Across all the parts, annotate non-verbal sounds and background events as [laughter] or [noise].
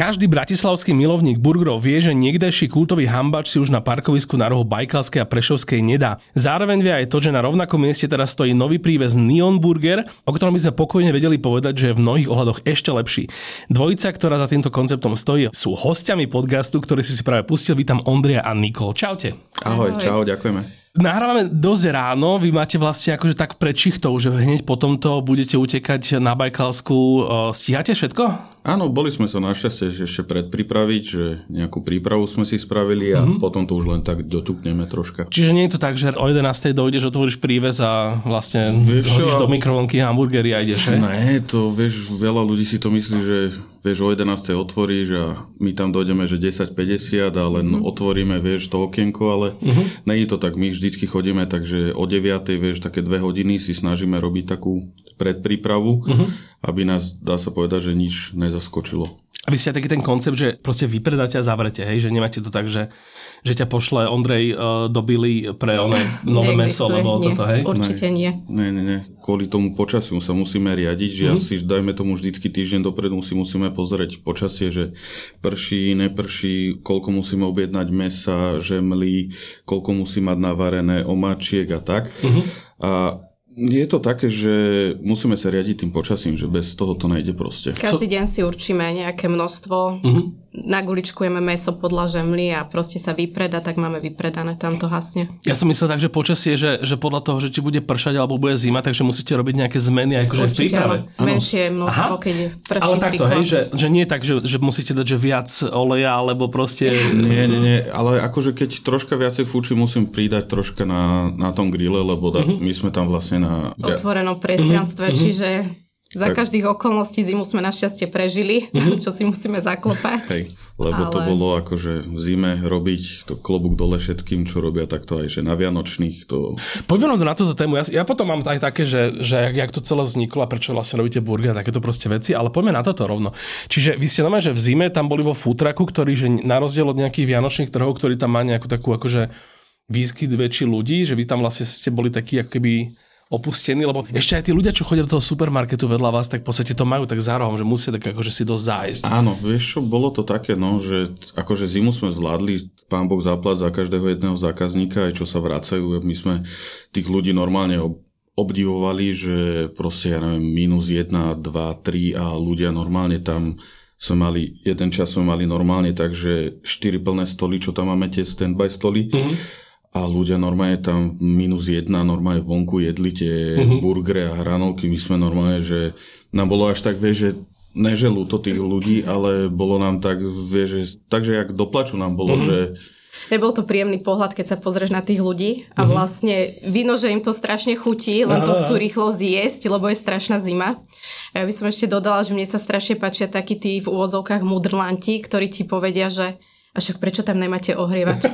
Každý bratislavský milovník burgerov vie, že niekdejší kultový hambač si už na parkovisku na rohu Bajkalskej a Prešovskej nedá. Zároveň vie aj to, že na rovnakom mieste teraz stojí nový príves Neon Burger, o ktorom by sme pokojne vedeli povedať, že je v mnohých ohľadoch ešte lepší. Dvojica, ktorá za týmto konceptom stojí, sú hostiami podcastu, ktorý si si práve pustil. Vítam Ondria a Nikol. Čaute. Ahoj, Ahoj. čau, ďakujeme. Nahrávame dosť ráno, vy máte vlastne akože tak pred šichtou, že hneď po tomto budete utekať na Bajkalsku. Stíhate všetko? Áno, boli sme sa našťastie ešte predpripraviť, že nejakú prípravu sme si spravili a mm-hmm. potom to už len tak dotukneme troška. Čiže nie je to tak, že o 11. dojdeš, otvoríš príves a vlastne vieš, hodíš do mikrovlnky hamburgery a ideš, že? Ne, to vieš, veľa ľudí si to myslí, že vieš, o 11. otvoríš a my tam dojdeme, že 10.50 a len mm-hmm. otvoríme, vieš, to okienko, ale mm-hmm. není to tak. My vždycky chodíme, takže o 9. vieš, také dve hodiny si snažíme robiť takú predprípravu, mm-hmm. Aby nás, dá sa povedať, že nič nezaskočilo. A vy ste taký ten koncept, že proste vypredáte a zavrete, hej? že nemáte to tak, že, že ťa pošle Ondrej uh, do Billy pre one nové meso, alebo nie, toto, hej? Určite nie. Nie, nie, nie. Kvôli tomu počasiu sa musíme riadiť, že mm-hmm. ja si, dajme tomu vždycky týždeň dopredu si musíme pozrieť počasie, že prší, neprší, koľko musíme objednať mesa, žemly, koľko musí mať navarené omáčiek a tak. Mm-hmm. A je to také, že musíme sa riadiť tým počasím, že bez toho to nejde proste. Každý deň si určíme nejaké množstvo, uh-huh. Naguličkujeme meso podľa žemly a proste sa vypreda, tak máme vypredané, tam to hasne. Ja som myslel tak, že počasie, že, že podľa toho, že či bude pršať alebo bude zima, takže musíte robiť nejaké zmeny akože v príprave. Áno, menšie množstvo, Aha. keď prší Ale takto, hej, že, že nie tak, že, že musíte dať že viac oleja, alebo proste... Nie, nie, nie, ale akože keď troška viacej fúči, musím pridať troška na, na tom grille, lebo uh-huh. my sme tam vlastne na... Otvorenom priestranstve, mm-hmm. čiže za tak. každých okolností zimu sme našťastie prežili, mm-hmm. [laughs] čo si musíme zaklopať. Hej, lebo ale... to bolo akože v zime robiť to klobúk dole všetkým, čo robia takto aj že na Vianočných. To... Poďme na túto tému. Ja, ja potom mám aj také, že, že jak, jak to celé vzniklo a prečo vlastne robíte burger a takéto proste veci, ale poďme na toto rovno. Čiže vy ste normálne, že v zime tam boli vo futraku, ktorý, že na rozdiel od nejakých Vianočných trhov, ktorý tam má nejakú takú akože výskyt väčší ľudí, že vy tam vlastne ste boli takí ako keby opustení, lebo ešte aj tí ľudia, čo chodia do toho supermarketu vedľa vás, tak v podstate to majú tak za rohom, že musia tak akože si dosť zájsť. Áno, vieš čo, bolo to také, no, že akože zimu sme zvládli, pán Boh zaplať za každého jedného zákazníka, aj čo sa vracajú, my sme tých ľudí normálne obdivovali, že proste, ja neviem, minus 1, 2, 3 a ľudia normálne tam sme mali, jeden čas sme mali normálne, takže 4 plné stoly, čo tam máme, tie standby stoly. Mm-hmm a ľudia normálne tam minus jedna, normálne vonku jedli tie uh-huh. burgery a hranolky. My sme normálne, že nám bolo až tak, vie, že neželú to tých ľudí, ale bolo nám tak, vie, že, takže jak doplaču nám bolo, uh-huh. že Nebol to príjemný pohľad, keď sa pozrieš na tých ľudí a uh-huh. vlastne vidno, že im to strašne chutí, len to chcú rýchlo zjesť, lebo je strašná zima. A ja by som ešte dodala, že mne sa strašne páčia takí tí v úvodzovkách mudrlanti, ktorí ti povedia, že a však prečo tam nemáte ohrievač?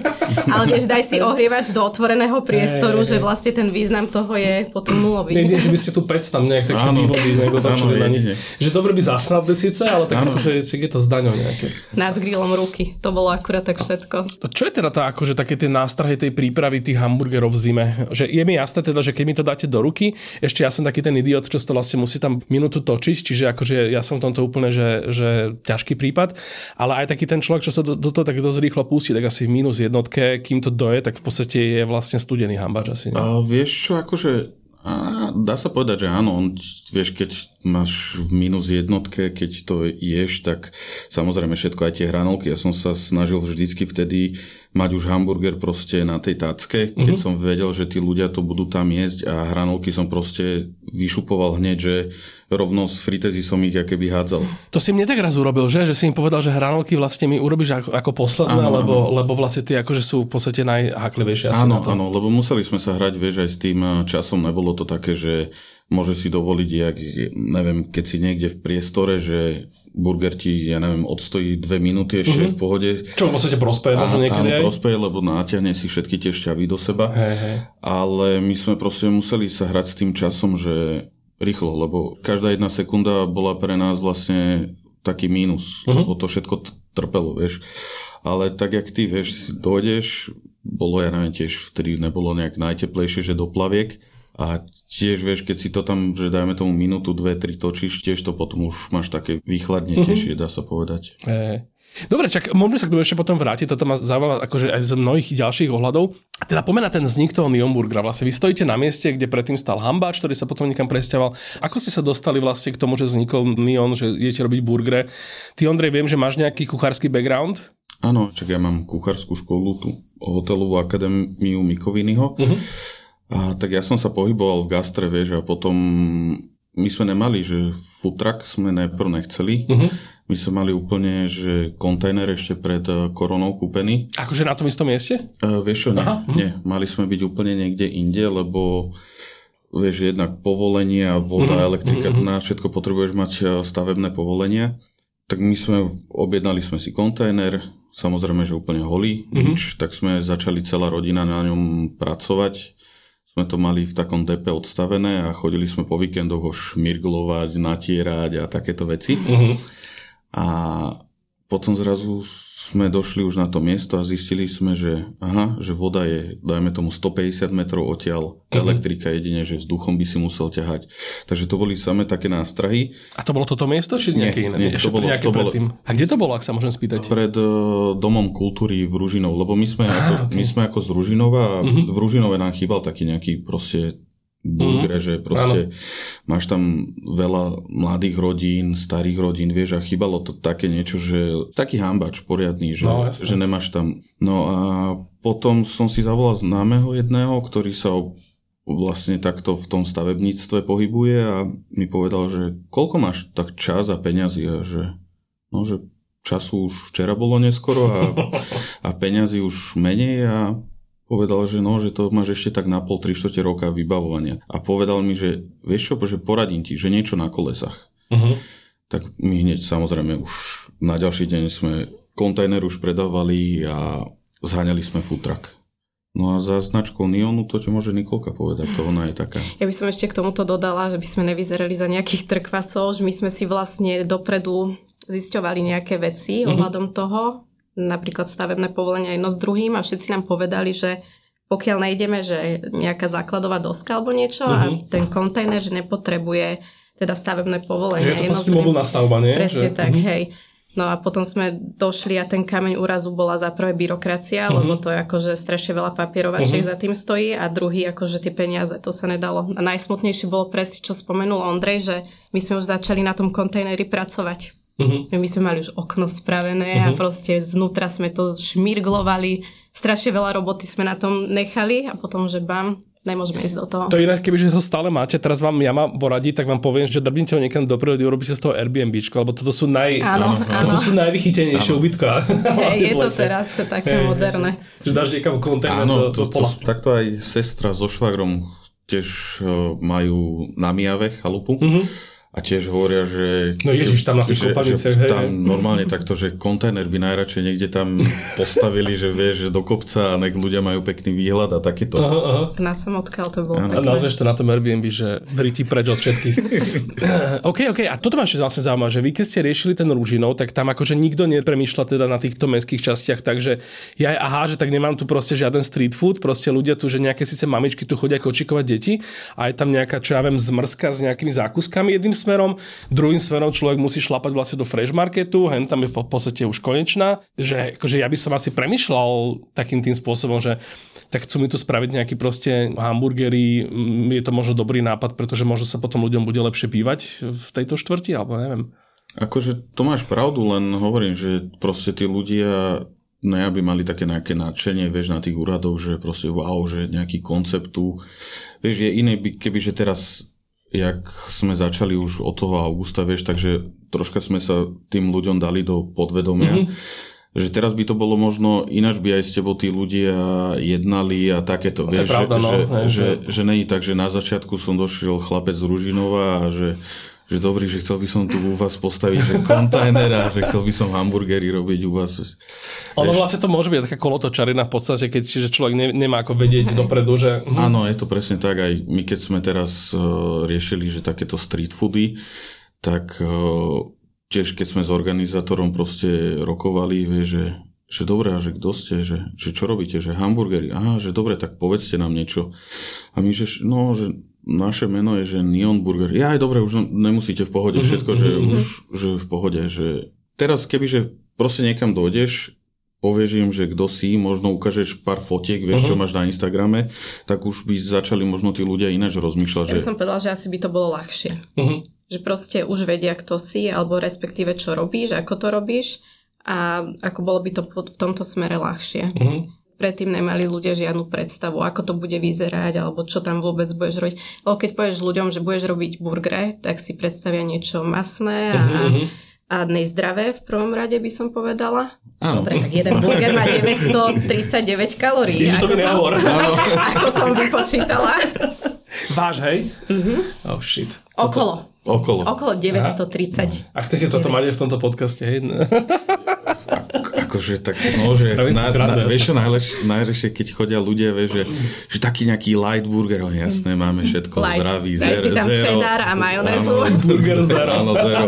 Ale vieš, daj si ohrievač do otvoreného priestoru, že vlastne ten význam toho je potom nulový. Nejde, že by ste tu pec tam nejak tak vývody negotočili na nich. Že dobre by zasnal síce, ale tak akože je to zdaňou nejaké. Nad grillom ruky. To bolo akurát tak všetko. A čo je teda tá, akože také tie nástrahy tej prípravy tých hamburgerov v zime? Že je mi jasné teda, že keď mi to dáte do ruky, ešte ja som taký ten idiot, čo to vlastne musí tam minútu točiť, čiže akože ja som v tomto úplne, že, že ťažký prípad, ale aj taký ten človek, čo sa do, do toho tak dosť rýchlo pustí, tak asi v minus jednotke, kým to doje, tak v podstate je vlastne studený hambač asi. Ne? A vieš čo, akože a dá sa povedať, že áno, on, vieš, keď máš v minus jednotke, keď to ješ, tak samozrejme všetko aj tie hranolky. Ja som sa snažil vždycky vtedy mať už hamburger proste na tej tácke, keď uh-huh. som vedel, že tí ľudia to budú tam jesť a hranolky som proste vyšupoval hneď, že rovno z fritezy som ich keby hádzal. To si mne tak raz urobil, že? Že si im povedal, že hranolky vlastne mi urobíš ako, ako posledné, áno, lebo, áno. lebo vlastne tie akože sú v podstate najhaklivejšie. Áno, áno, lebo museli sme sa hrať, vieš, aj s tým časom. Nebolo to také, že môže si dovoliť, jak, neviem, keď si niekde v priestore, že burger ti, ja neviem, odstojí dve minúty ešte mm-hmm. v pohode. Čo v podstate prospeje možno niekedy áno, prospeje, lebo natiahne si všetky tie šťavy do seba. Hej, hej. Ale my sme proste museli sa hrať s tým časom, že rýchlo, lebo každá jedna sekunda bola pre nás vlastne taký mínus, mm-hmm. lebo to všetko trpelo, vieš. Ale tak, jak ty, vieš, dojdeš, bolo, ja neviem, tiež vtedy nebolo nejak najteplejšie, že do plaviek, a tiež vieš, keď si to tam, že dajme tomu minútu, dve, tri točíš, tiež to potom už máš také výchladnejšie, mm-hmm. dá sa povedať. E, Dobre, čak môžeme sa k tomu ešte potom vrátiť, toto ma zaujíma akože aj z mnohých ďalších ohľadov. Teda pomená ten vznik toho Neon Burgera. Vlastne vy stojíte na mieste, kde predtým stal Hambač, ktorý sa potom niekam presťahoval. Ako ste sa dostali vlastne k tomu, že vznikol Neon, že idete robiť burgere? Ty, Ondrej, viem, že máš nejaký kuchársky background? Áno, čak ja mám kuchárskú školu tu, hotelovú akadémiu Mikoviniho. Uh-huh. A tak ja som sa pohyboval v gastre, vieš, a potom my sme nemali, že futrak sme najprv nechceli. Uh-huh. My sme mali úplne, že kontajner ešte pred eh, koronou kúpený. Akože na tom istom mieste? Uh, vieš čo, nie, uh-huh. nie. Mali sme byť úplne niekde inde, lebo vieš, jednak povolenie, voda, uh-huh. elektrika, uh-huh. na všetko potrebuješ mať eh, stavebné povolenia. Tak my sme, objednali sme si kontajner, samozrejme, že úplne holý, uh-huh. nič, tak sme začali celá rodina na ňom pracovať sme to mali v takom DP odstavené a chodili sme po víkendoch ho šmirglovať, natierať a takéto veci. Uh-huh. A potom zrazu sme došli už na to miesto a zistili sme, že aha, že voda je, dajme tomu 150 metrov odtiaľ, uh-huh. elektrika jedine, že vzduchom by si musel ťahať. Takže to boli samé také nástrahy. A to bolo toto miesto, či nejaké iné? Nie, to bolo, to bolo, A kde to bolo, ak sa môžem spýtať? Pred uh, Domom kultúry v Ružinov, lebo my sme, aha, ako, okay. my sme ako z Ružinova a uh-huh. v Ružinove nám chýbal taký nejaký proste burgere, mm-hmm. že proste ano. máš tam veľa mladých rodín, starých rodín, vieš, a chýbalo to také niečo, že taký hambač poriadný, že, no, že nemáš tam. No a potom som si zavolal známeho jedného, ktorý sa vlastne takto v tom stavebníctve pohybuje a mi povedal, že koľko máš tak čas a peňazí a že, no, že času už včera bolo neskoro a, [laughs] a peňazí už menej a povedal, že no, že to máš ešte tak na pol, tri roka vybavovania. A povedal mi, že vieš čo, že poradím ti, že niečo na kolesách. Uh-huh. Tak my hneď samozrejme už na ďalší deň sme kontajner už predávali a zháňali sme futrak. No a za značkou Nionu to ti môže Nikolka povedať, to ona je taká. Ja by som ešte k tomuto dodala, že by sme nevyzerali za nejakých trkvasov, že my sme si vlastne dopredu zisťovali nejaké veci mm-hmm. ohľadom toho, napríklad stavebné povolenia jedno s druhým a všetci nám povedali, že pokiaľ nájdeme, že nejaká základová doska alebo niečo uh-huh. a mhm. ten kontajner, že nepotrebuje teda stavebné povolenie. Že je to proste mobilná stavba, nie? Presne že... tak, uh-huh. hej. No a potom sme došli a ten kameň úrazu bola za prvé byrokracia, uh-huh. lebo to je akože strašne veľa papierovačiek uh-huh. za tým stojí a druhý akože tie peniaze, to sa nedalo. A najsmutnejšie bolo presne, čo spomenul Ondrej, že my sme už začali na tom kontajneri pracovať. Uh-huh. My sme mali už okno spravené uh-huh. a proste znútra sme to šmirglovali. Strašne veľa roboty sme na tom nechali a potom, že bam, nemôžeme ísť do toho. To inak, kebyže ho stále máte, teraz vám ja mám poradí, tak vám poviem, že drbnite ho niekam do prírody, urobíte z toho Airbnb, lebo toto sú, naj, áno, áno. Toto sú najvychytenejšie ubytka. Hey, je to [laughs] teraz také hey, moderné. Že dáš niekam kontajner do, do pola. To, takto aj sestra so švagrom tiež uh, majú na Mijave chalupu. Uh-huh a tiež hovoria, že... No ježiš, tam na tých že, že tam normálne takto, že kontajner by najradšej niekde tam [laughs] postavili, že vieš, že do kopca a nech ľudia majú pekný výhľad a takéto. Aha, aha. Na samotkáľ to bolo A nazveš to na tom Airbnb, že vriti preč od všetkých. [laughs] OK, OK. A toto ma ešte vlastne zaujíma, že vy keď ste riešili ten Rúžinov, tak tam akože nikto nepremýšľa teda na týchto mestských častiach, takže ja aha, že tak nemám tu proste žiaden street food, proste ľudia tu, že nejaké síce mamičky tu chodia kočikovať deti a je tam nejaká, čo ja viem, zmrzka s nejakými zákuskami jedným smerom, druhým smerom človek musí šlapať vlastne do fresh marketu, hen tam je v podstate už konečná, že akože ja by som asi premyšľal takým tým spôsobom, že tak chcú mi tu spraviť nejaký proste hamburgery, mm, je to možno dobrý nápad, pretože možno sa potom ľuďom bude lepšie bývať v tejto štvrti, alebo neviem. Akože to máš pravdu, len hovorím, že proste tí ľudia ne, aby mali také nejaké nadšenie, vieš, na tých úradoch, že proste wow, že nejaký koncept tu. Vieš, je iné, keby, že teraz jak sme začali už od toho augusta, vieš, takže troška sme sa tým ľuďom dali do podvedomia, mm-hmm. že teraz by to bolo možno, ináč by aj s tebou tí ľudia jednali a takéto. To vieš, je pravda, že, no. že, že, že- že není tak, že na začiatku som došiel chlapec z Ružinova a že že dobrý, že chcel by som tu u vás postaviť že kontajner a že chcel by som hamburgery robiť u vás. Ono vlastne to môže byť taká kolotočarina v podstate, keď že človek ne, nemá ako vedieť dopredu, že Áno, je to presne tak. Aj my, keď sme teraz uh, riešili, že takéto street foody, tak uh, tiež keď sme s organizátorom proste rokovali, vie, že, že dobre, a že kto ste, že, že čo robíte, že hamburgery. Aha, že dobre, tak povedzte nám niečo. A my, že no, že naše meno je, že Neon Burger. Ja aj dobre, už nemusíte v pohode všetko, že už že v pohode. Že teraz keby, že proste niekam dojdeš, povieš im, že kto si, možno ukážeš pár fotiek, vieš, čo máš na Instagrame, tak už by začali možno tí ľudia ináč rozmýšľať, Ja že som povedala, že asi by to bolo ľahšie. Mhm. Že proste už vedia, kto si, alebo respektíve čo robíš, ako to robíš a ako bolo by to v tomto smere ľahšie. Mhm. Predtým nemali ľudia žiadnu predstavu, ako to bude vyzerať, alebo čo tam vôbec budeš robiť. Lebo keď povieš ľuďom, že budeš robiť burgere, tak si predstavia niečo masné a, Mhm, a nezdravé v prvom rade by som povedala. Áno. Dobre, tak jeden burger má [laughs] 939 kalórií. Ježiš, ako, som, [laughs] ako som vypočítala. [laughs] Váš, hej? Oh shit. Okolo. okolo. Okolo 930. A chcete toto mať aj v tomto podcaste, hej? [laughs] Akože tak, no, že na, na, vieš čo najlepšie, keď chodia ľudia, vieš, že, že taký nejaký light burger, oh, jasné, máme všetko Light. zdravý, zero, si tam zero. cheddar a majonézu. Áno, [laughs] Burger zero. Áno, zero.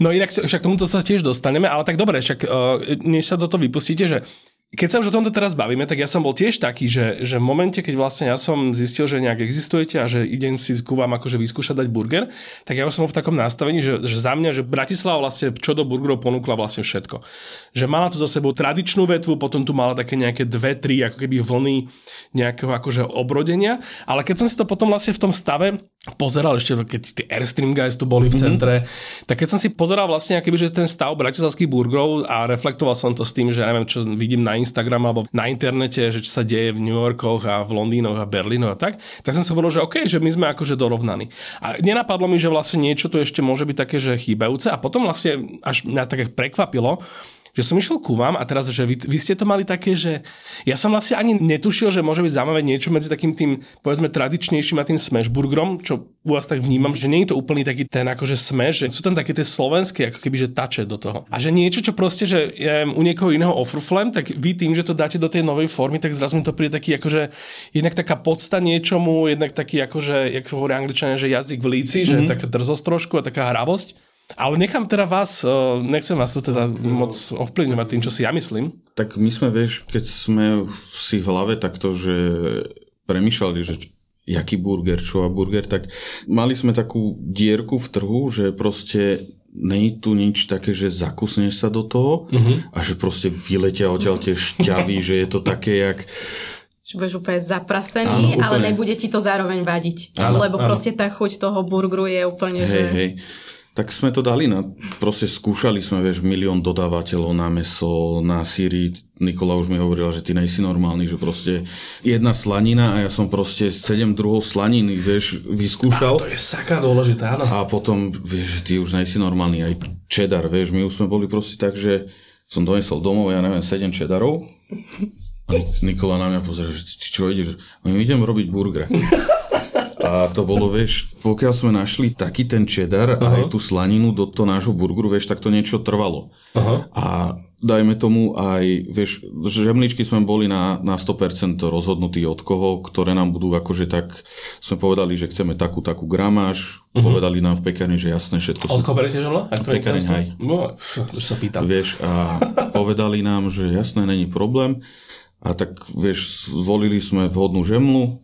No inak však tomuto sa tiež dostaneme, ale tak dobre, však uh, než sa do toho vypustíte, že keď sa už o tomto teraz bavíme, tak ja som bol tiež taký, že, že v momente, keď vlastne ja som zistil, že nejak existujete a že idem si ku vám akože vyskúšať dať burger, tak ja už som bol v takom nastavení, že, že za mňa, že Bratislava vlastne čo do burgerov ponúkla vlastne všetko. Že mala tu za sebou tradičnú vetvu, potom tu mala také nejaké dve, tri ako keby vlny nejakého akože obrodenia, ale keď som si to potom vlastne v tom stave pozeral ešte, keď tie Airstream guys tu boli v centre, tak keď som si pozeral vlastne akoby, že ten stav bratislavských burgerov a reflektoval som to s tým, že ja neviem, čo vidím na Instagram alebo na internete, že čo sa deje v New Yorkoch a v Londýnoch a Berlínoch a tak, tak som sa hovoril, že OK, že my sme akože dorovnaní. A nenapadlo mi, že vlastne niečo tu ešte môže byť také, že chýbajúce a potom vlastne až mňa také prekvapilo, že som išiel ku vám a teraz, že vy, vy ste to mali také, že ja som vlastne ani netušil, že môže byť zaujímavé niečo medzi takým tým, povedzme, tradičnejším a tým smashburgerom, čo u vás tak vnímam, že nie je to úplný taký ten akože smash, že sú tam také tie slovenské, ako keby, že tače do toho. A že niečo, čo proste, že je u niekoho iného ofruflem, tak vy tým, že to dáte do tej novej formy, tak zrazu mi to príde taký akože jednak taká podsta niečomu, jednak taký akože, jak hovorí angličania, že jazyk v líci, mm-hmm. že taká drzosť trošku a taká hravosť. Ale nechám teda vás, nechcem vás tu teda moc ovplyvňovať tým, čo si ja myslím. Tak my sme, vieš, keď sme si v hlave takto, že premýšľali, že jaký burger, čo a burger, tak mali sme takú dierku v trhu, že proste není tu nič také, že zakusneš sa do toho a že proste vyletia odtiaľ tie šťavy, že je to také, jak Že budeš úplne zaprasený, Áno, úplne. ale nebude ti to zároveň vadiť. Áno, lebo áno. proste tá chuť toho burgeru je úplne, že... Hej, hej. Tak sme to dali na, proste skúšali sme, vieš, milión dodávateľov na meso, na síry. Nikola už mi hovorila, že ty nejsi normálny, že proste jedna slanina a ja som proste 7 druhov slaniny, vieš, vyskúšal. To je saká dôležité, áno. A potom, vieš, že ty už nejsi normálny, aj cheddar, vieš, my už sme boli proste tak, že som donesol domov, ja neviem, 7 cheddarov a Nik- Nikola na mňa pozera, že čo ideš? My idem robiť burger. [laughs] A to bolo, vieš, pokiaľ sme našli taký ten cheddar a aj tú slaninu do toho nášho burgeru, vieš, tak to niečo trvalo. Aha. A dajme tomu aj, vieš, žemličky sme boli na, na 100% rozhodnutí od koho, ktoré nám budú akože tak, sme povedali, že chceme takú, takú gramáž, povedali nám v pekárni, že jasné, všetko Od koho berete žemla? To? hej. No, sa pýtam. Vieš, a [laughs] povedali nám, že jasné, není problém. A tak, vieš, zvolili sme vhodnú žemlu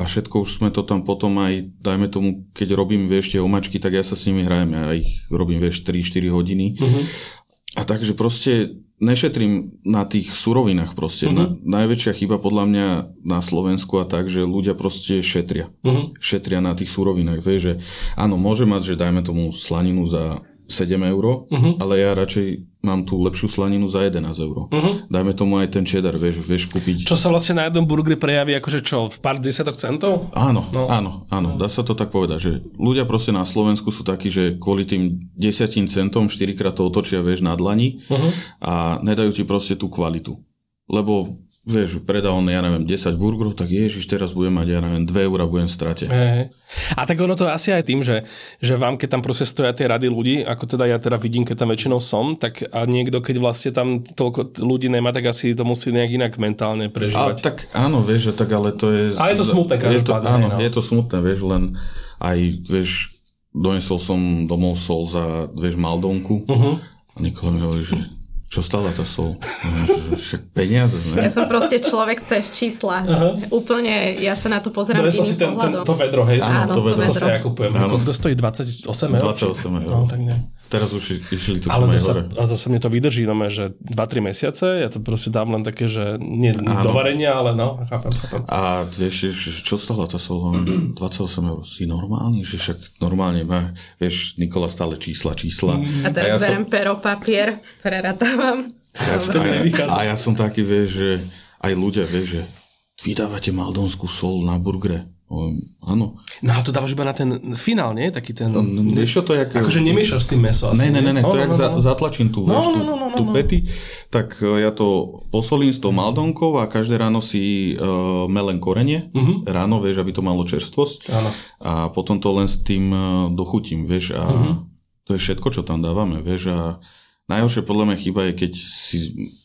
a všetko už sme to tam potom aj, dajme tomu, keď robím, vieš, tie omačky, tak ja sa s nimi hrajem, ja ich robím, vieš, 3-4 hodiny. A takže proste nešetrím na tých surovinách proste. Na, najväčšia chyba podľa mňa na Slovensku a tak, že ľudia proste šetria. Šetria na tých surovinách. Vieš, že áno, môže mať, že dajme tomu slaninu za 7 eur, ale ja radšej mám tú lepšiu slaninu za 11 eur. Uh-huh. Dajme tomu aj ten cheddar, vieš, vieš kúpiť. Čo sa vlastne na jednom burgeri prejaví akože čo, v pár desiatok centov? Áno, no. áno, áno, dá sa to tak povedať, že ľudia proste na Slovensku sú takí, že kvôli tým desiatim centom štyrikrát to otočia, vieš, na dlani uh-huh. a nedajú ti proste tú kvalitu. Lebo vieš, predá on, ja neviem, 10 burgerov, tak ježiš, teraz budem mať, ja neviem, 2 eurá budem v strate. Hey. A tak ono to asi aj tým, že, že vám, keď tam proste stoja tie rady ľudí, ako teda ja teda vidím, keď tam väčšinou som, tak a niekto, keď vlastne tam toľko ľudí nemá, tak asi to musí nejak inak mentálne prežívať. A tak áno, vieš, že tak ale to je... Ale je to smutné, je to, Áno, no. je to smutné, vieš, len aj, vieš, donesol som domov sol za, vieš, Maldonku uh-huh. a Nikola mi hovorí, že čo stála tá sol? Však peniaze, ne? Ja som proste človek cez čísla. Aha. Úplne, ja sa na to pozerám iným si ten, ten, to vedro, hej? Áno, to vedro. To sa ja kupujem. Áno. To stojí 28 eur? 28 eur. No, tak nie. Teraz už išli tu Ale zase, hore. A zase mne to vydrží, no že 2-3 mesiace, ja to proste dám len také, že nie Áno. do varenia, ale no, chápem, chápem. A vieš, čo stala tá sol? 28 eur. Si normálny? Že však normálne má, vieš, Nikola stále čísla, čísla. A teraz a ja berem som... pero, papier, preratávam. Ja, a, a ja som taký, vieš, že aj ľudia, vieš, že vydávate maldonskú sol na burgre áno. No a to dávaš iba na ten finál, nie? Taký ten... No, no, vieš čo to je? Jak... Akože nemiešaš s tým meso asi, Ne, ne, ne, ne no, to no, jak no, no. zatlačím tú, no, vieš, no, no, no, no, tú no. pety, tak e, ja to posolím s tou maldonkou a každé ráno si uh, melem korenie, uh-huh. ráno, vieš, aby to malo čerstvosť áno. a potom to len s tým uh, dochutím, vieš, a uh-huh. to je všetko, čo tam dávame, vieš, a Najhoršie podľa mňa chyba je, keď si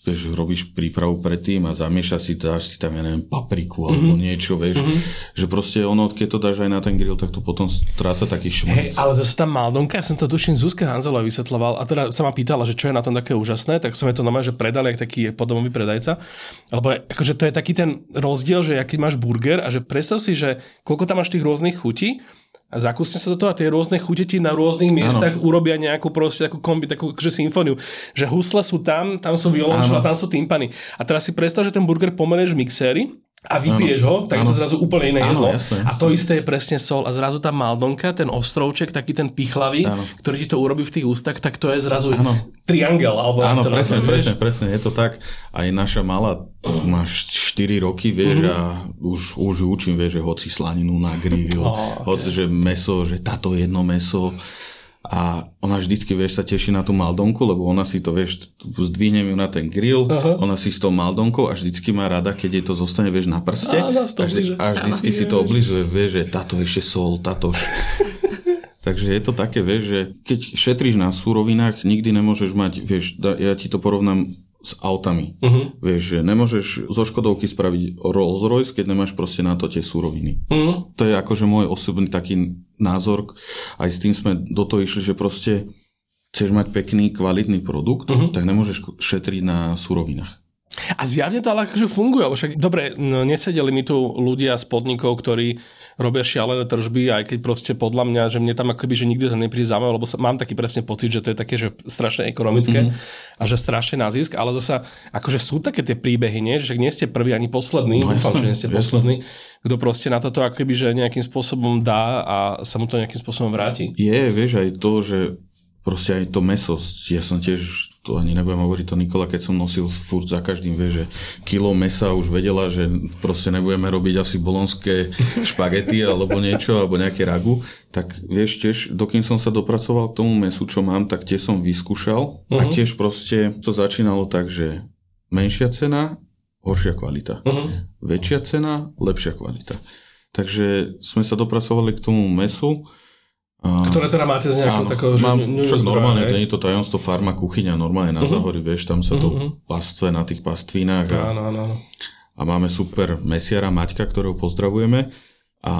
vieš, robíš prípravu predtým a zamiešaš si, dáš si tam, ja neviem, papriku alebo mm-hmm. niečo, vieš, mm-hmm. že proste ono, keď to dáš aj na ten grill, tak to potom stráca taký šmrc. Hey, ale zase tam Maldonka, ja som to tuším Zuzka Hanzela vysvetloval a teda sa ma pýtala, že čo je na tom také úžasné, tak som je to normálne, že predali jak taký podomový predajca, lebo akože to je taký ten rozdiel, že aký máš burger a že predstav si, že koľko tam máš tých rôznych chutí a zakúsne sa do toho a tie rôzne chuteti na rôznych miestach ano. urobia nejakú proste takú kombi, takú akože symfóniu. Že husle sú tam, tam sú violončela, tam sú timpany. A teraz si predstav, že ten burger pomeneš v mixéri a vypiješ ano, ho, tak ano. je to zrazu úplne iné jedlo. Jasne, jasne. A to isté je presne sol. A zrazu tá maldonka, ten ostrovček, taký ten pichlavý, ano. ktorý ti to urobí v tých ústach, tak to je zrazu ano. triangel. Alebo áno, presne, nazvem, presne, presne, je to tak. Aj naša malá, máš 4 roky, vieš, mm-hmm. a už, už učím, vieš, že hoci slaninu na grill, oh, [laughs] okay. hoci, že meso, že táto jedno meso, a ona vždycky, vieš, sa teší na tú maldonku, lebo ona si to, vieš, zdvihnem ju na ten grill, uh-huh. ona si s tou maldonkou a vždycky má rada, keď jej to zostane, vieš, na prste a, a, vždy, a vždycky si to oblizuje, vieš, že táto ešte sol, táto [laughs] Takže je to také, vieš, že keď šetríš na surovinách, nikdy nemôžeš mať, vieš, ja ti to porovnám s autami. Uh-huh. Vieš, že nemôžeš zo Škodovky spraviť Rolls Royce, keď nemáš proste na to tie súroviny. Uh-huh. To je akože môj osobný taký názor. Aj s tým sme do toho išli, že proste chceš mať pekný, kvalitný produkt, uh-huh. tak nemôžeš šetriť na súrovinách. A zjavne to ale akože funguje, však dobre, nesedeli mi tu ľudia z podnikov, ktorí robia šialené tržby, aj keď proste podľa mňa, že mne tam akoby, že nikdy to nepríde zaujímavé, lebo sa, mám taký presne pocit, že to je také, že strašne ekonomické mm-hmm. a že strašne na zisk, ale zasa akože sú také tie príbehy, nie? že nie ste prvý ani posledný, no, dúfam, že nie ste posledný, kto proste na toto akoby, že nejakým spôsobom dá a sa mu to nejakým spôsobom vráti. Je, vieš, aj to, že proste aj to meso, ja som tiež, to ani nebudem hovoriť to Nikola, keď som nosil furt za každým, vie, že kilo mesa už vedela, že proste nebudeme robiť asi bolonské [laughs] špagety alebo niečo, alebo nejaké ragu, tak vieš tiež, dokým som sa dopracoval k tomu mesu, čo mám, tak tie som vyskúšal uh-huh. a mhm. tiež proste to začínalo tak, že menšia cena, horšia kvalita. Uh-huh. Väčšia cena, lepšia kvalita. Takže sme sa dopracovali k tomu mesu, ktoré teda máte z nejakého takého, že mám, čo normálne, nie je to tajomstvo farma, kuchyňa, normálne na uh-huh. zahori, vieš, tam sa to uh-huh. pastve na tých pastvinách. A, áno, áno, áno. a máme super mesiara Maťka, ktorého pozdravujeme a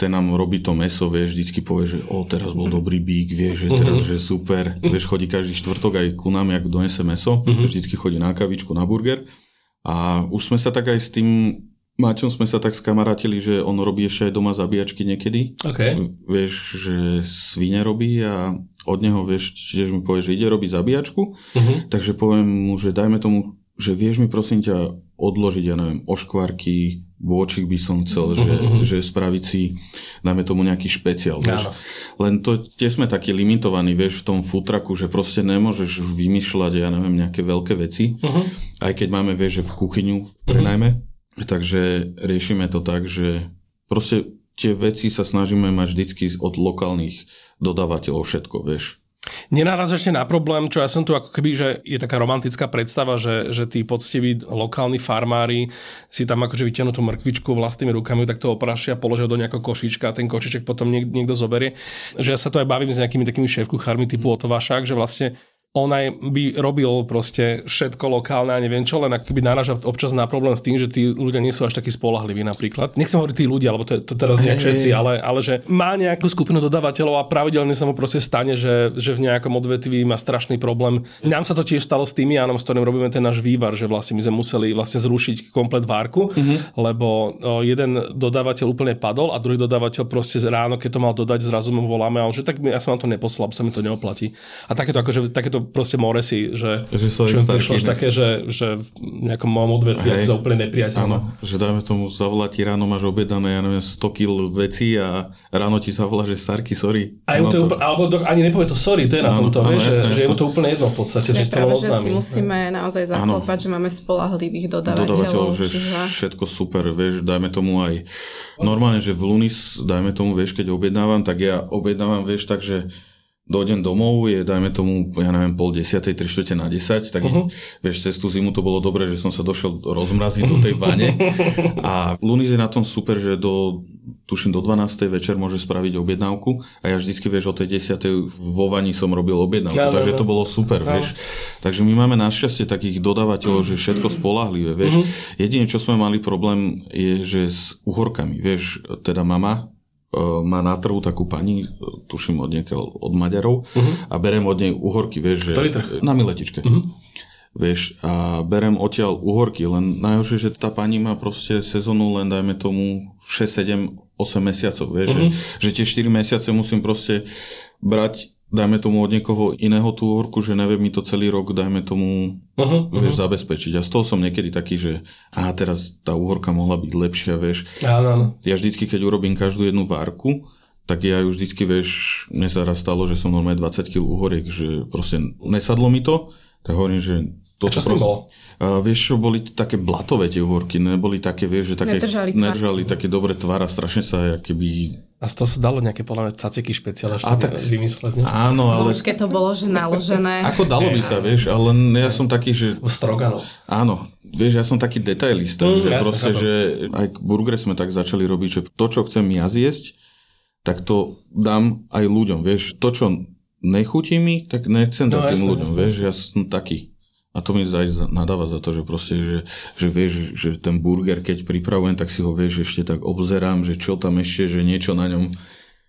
ten nám robí to meso, vieš, vždycky povie, že o, teraz bol dobrý bík, vieš, že teraz, uh-huh. že super, vieš, chodí každý štvrtok aj ku nám, jak donese meso, uh-huh. vždycky chodí na kavičku, na burger a už sme sa tak aj s tým Maťom sme sa tak skamarátili, že on robí ešte aj doma zabíjačky niekedy. Okay. Vieš, že svine robí a od neho vieš, tiež mi povie, že ide robiť zabíjačku. Uh-huh. Takže poviem mu, že dajme tomu, že vieš mi prosím ťa odložiť, ja neviem, oškvarky, vôčik by som chcel, že, mm-hmm. že spraviť si, dajme tomu nejaký špeciál, vieš. Len to, tie sme takí limitovaní, vieš, v tom futraku, že proste nemôžeš vymýšľať, ja neviem, nejaké veľké veci, mm-hmm. aj keď máme, vieš, že v kuchyňu prenajme, mm-hmm. Takže riešime to tak, že proste tie veci sa snažíme mať vždycky od lokálnych dodávateľov všetko, vieš. Nenarazíte na problém, čo ja som tu ako keby, že je taká romantická predstava, že, že tí poctiví lokálni farmári si tam akože vytiahnu tú mrkvičku vlastnými rukami, tak to oprašia, položia do nejakého košička a ten košiček potom niek- niekto zoberie. Že ja sa tu aj bavím s nejakými takými šéfkuchármi typu Otovašák, že vlastne on aj by robil proste všetko lokálne a neviem čo, len by náraža občas na problém s tým, že tí ľudia nie sú až takí spolahliví napríklad. Nechcem hovoriť tí ľudia, lebo to, je, to teraz nie všetci, ale, ale že má nejakú skupinu dodávateľov a pravidelne sa mu proste stane, že, že v nejakom odvetví má strašný problém. Nám sa to tiež stalo s tými ánom, s ktorým robíme ten náš vývar, že vlastne my sme museli vlastne zrušiť komplet várku, mm-hmm. lebo jeden dodávateľ úplne padol a druhý dodávateľ proste ráno, keď to mal dodať, zrazu mu voláme, ale že tak ja som vám to neposlal, sa mi to neoplatí. A takéto, akože, takéto proste Moresi, že, že čo prišlo také, že, že v nejakom mojom odvetvi je úplne nepriateľné. Áno, že dajme tomu zavolať ti ráno, máš objednané, ja neviem, 100 kg veci a ráno ti zavolá, že Sarky, sorry. A to... Úplne, alebo do, ani nepovie to sorry, to je na tomto, áno, že, jasné, že je mu to úplne jedno v podstate, že to že si musíme naozaj zaklopať, že máme spolahlivých dodávateľov. Dodávateľov, že čiže... všetko super, vieš, dajme tomu aj normálne, že v Lunis, dajme tomu, vieš, keď objednávam, tak ja objednávam, vieš, takže dojdem domov, je dajme tomu, ja neviem, pol desiatej, tri štvrte na desať, tak uh-huh. vieš, cez tú zimu to bolo dobré, že som sa došiel rozmraziť do tej vane a Lunis je na tom super, že do, tuším, do 12. večer môže spraviť objednávku a ja vždycky, vieš, o tej 10. vo vani som robil objednávku, ja, takže to bolo super, ja. vieš. Takže my máme našťastie takých dodávateľov, že všetko spolahlivé, vieš. Uh-huh. Jedine, čo sme mali problém, je, že s uhorkami, vieš, teda mama má na trhu takú pani, e, tuším od niekiaľ, od Maďarov uh-huh. a berem od nej uhorky, vieš, že na miletičke. Uh-huh. Vieš, a berem odtiaľ uhorky, len najhoršie, že tá pani má proste sezónu len dajme tomu 6, 7, 8 mesiacov, vieš, uh-huh. že, že tie 4 mesiace musím proste brať dajme tomu od niekoho iného tú horku, že nevie mi to celý rok, dajme tomu, uh-huh, vieš, uh-huh. zabezpečiť. A z toho som niekedy taký, že a teraz tá úhorka mohla byť lepšia, vieš. Áno. Ja vždycky, keď urobím každú jednu várku, tak ja už vždycky, vieš, mne sa raz stalo, že som normálne 20 kg uhoriek, že proste nesadlo mi to, tak hovorím, že to čo proste, bolo? Uh, vieš, čo boli také blatové tie uhorky, neboli také, vieš, že také, nedržali, nedržali také dobré tvár a strašne sa keby a z toho sa dalo nejaké podľa mňa caciky špeciálne ešte tak, vymysleť. Ne? Áno, ale... Keď to bolo, že naložené. [laughs] Ako dalo by sa, vieš, ale ja som taký, že... Strogano. Áno, vieš, ja som taký detailista, mm, že jasne, proste, chápam. že aj burger sme tak začali robiť, že to, čo chcem ja zjesť, tak to dám aj ľuďom, vieš. To, čo nechutí mi, tak nechcem no, tým jasne, ľuďom, jasne. vieš, ja som taký. A to mi aj nadáva za to, že proste, že, že vieš, že ten burger, keď pripravujem, tak si ho vieš ešte tak obzerám, že čo tam ešte, že niečo na ňom.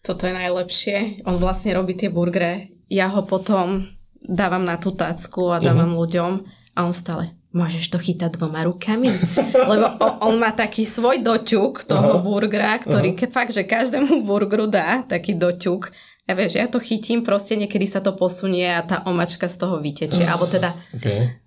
Toto je najlepšie. On vlastne robí tie burgery. Ja ho potom dávam na tú tacku a dávam uh-huh. ľuďom a on stále môžeš to chytať dvoma rukami. [laughs] Lebo on, on má taký svoj doťuk toho uh-huh. burgera, ktorý uh-huh. fakt, že každému burgeru dá taký doťuk. Ja vieš, ja to chytím, proste niekedy sa to posunie a tá omačka z toho vytečie. Uh, alebo teda okay.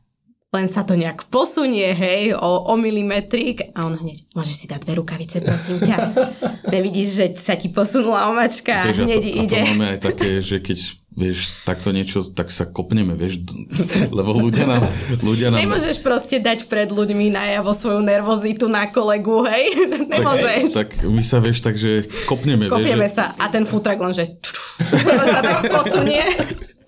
len sa to nejak posunie, hej, o, o milimetrik a on hneď, môžeš si dať dve rukavice, prosím ťa. [laughs] Nevidíš, že sa ti posunula omačka a hneď a to, ide. A to máme aj také, že keď vieš, takto niečo, tak sa kopneme, vieš, lebo ľudia nám... Ľudia nám... Nemôžeš proste dať pred ľuďmi najavo svoju nervozitu na kolegu, hej? Nemôžeš. Tak, tak my sa, vieš, takže kopneme, Kopieme vieš, sa a ten futrak len, že sa tam posunie.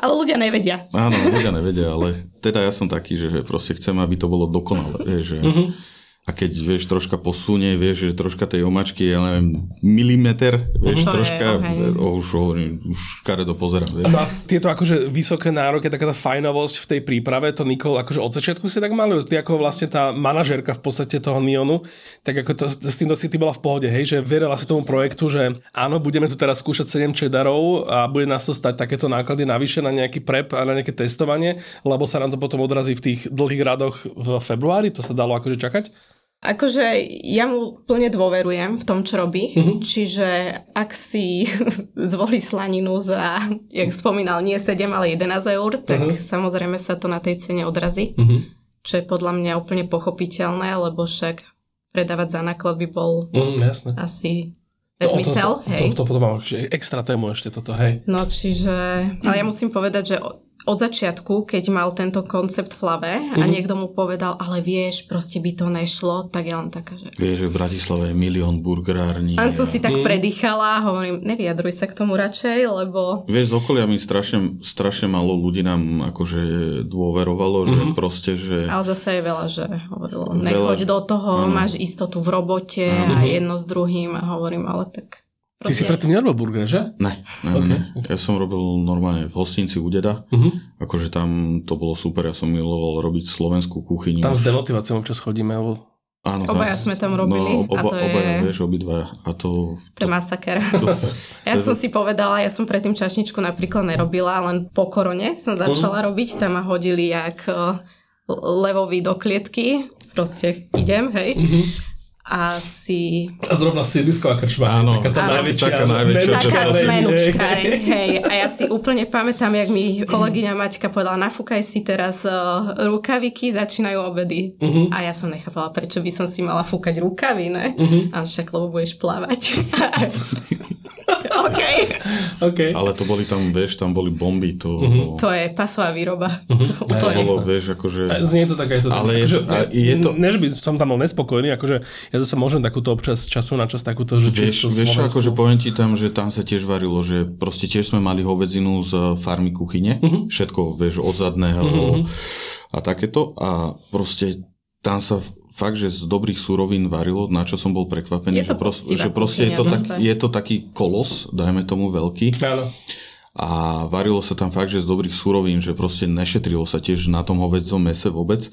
Ale ľudia nevedia. Áno, ľudia nevedia, ale teda ja som taký, že proste chcem, aby to bolo dokonalé, vieš, že... Mm-hmm a keď vieš troška posunie, vieš, že troška tej omačky, ja neviem, milimeter, vieš, to troška, je, okay. o, už hovorím, už to pozerám. Vieš. No, tieto akože vysoké nároky, taká tá fajnovosť v tej príprave, to Nikol akože od začiatku si tak mali, ty ako vlastne tá manažerka v podstate toho Nionu, tak ako to, s týmto si ty bola v pohode, hej, že verila si tomu projektu, že áno, budeme tu teraz skúšať 7 čedarov a bude nás to stať takéto náklady navyše na nejaký prep a na nejaké testovanie, lebo sa nám to potom odrazí v tých dlhých radoch v februári, to sa dalo akože čakať? Akože ja mu plne dôverujem v tom, čo robí. Mm-hmm. Čiže ak si [laughs] zvolí slaninu za, jak spomínal, nie 7, ale 11 eur, tak mm-hmm. samozrejme sa to na tej cene odrazí. Mm-hmm. čo je podľa mňa úplne pochopiteľné, lebo však predávať za náklad by bol Mm, jasné. asi To, nezmysel, to, hej. To, to potom mám extra tému ešte toto, hej. No čiže, ale ja musím povedať, že od začiatku, keď mal tento koncept v hlave a Mhm. niekto mu povedal, ale vieš, proste by to nešlo, tak ja len taká, že... Vieš, že v Bratislave je milión burgerární. Len som a- si tak predýchala a hovorím, nevyjadruj sa k tomu radšej, lebo Vieš, z okolia mi strašne, strašne málo ľudí nám akože dôverovalo, že proste, že... Ale zase je veľa, že hovorilo, Veľa. nechoď do toho, Áno. máš istotu v robote a jedno s druhým a hovorím, ale tak Ty si predtým nerobil burger, že? Ne, ne, Ok, ne. Ja som robil normálne v hostinci u deda. Mhm. Akože tam to bolo super, ja som miloval robiť slovenskú kuchyňu. Tam s demotiváciou občas chodíme, lebo Áno, Obaja sme tam robili no, oba, a to je- Obaja, vieš, obidva. A to... to je masaker. to, [laughs] Ja som si povedala, ja som predtým čašničku napríklad nerobila, len po korone som začala robiť. Tam ma hodili jak eh, levový do klietky. Proste idem, hej. A si a zrovna sídlisková krčma. Áno, taká tá áno, najväčšia. taká najväčšia, taká menučka, hej. hej. A ja si úplne pamätám, jak mi kolegyňa Maťka povedala, nafúkaj si teraz uh, rukaviky, začínajú obedy. Mhm. A ja som nechápala, prečo by som si mala fúkať rukavy, ne? Mhm. A však, lebo budeš plávať. [laughs] OK. OK. Ale to boli tam, vieš, tam boli bomby. To, Mhm. bolo, To je pasová výroba. to Úplne. bolo, vieš, akože... Znie to tak aj to. Ale je akože, to- a je to- Ne, že by som tam bol nespokojný, akože ja zase môžem takúto občas času na čas takúto, že čisto Vieš, vieš čo, slovenskú- akože poviem ti tam, že tam sa tiež varilo, že proste tiež sme mali hovedzinu z farmy kuchyne, Mhm. všetko, vieš, od zadného a takéto a proste tam sa fakt, že z dobrých surovín varilo, na čo som bol prekvapený, Je to že, pros- poctivá že proste je to, tak, je to taký kolos, dajme tomu veľký Áno. a varilo sa tam fakt, že z dobrých surovín, že proste nešetrilo sa tiež na tom hovedzom mese vôbec.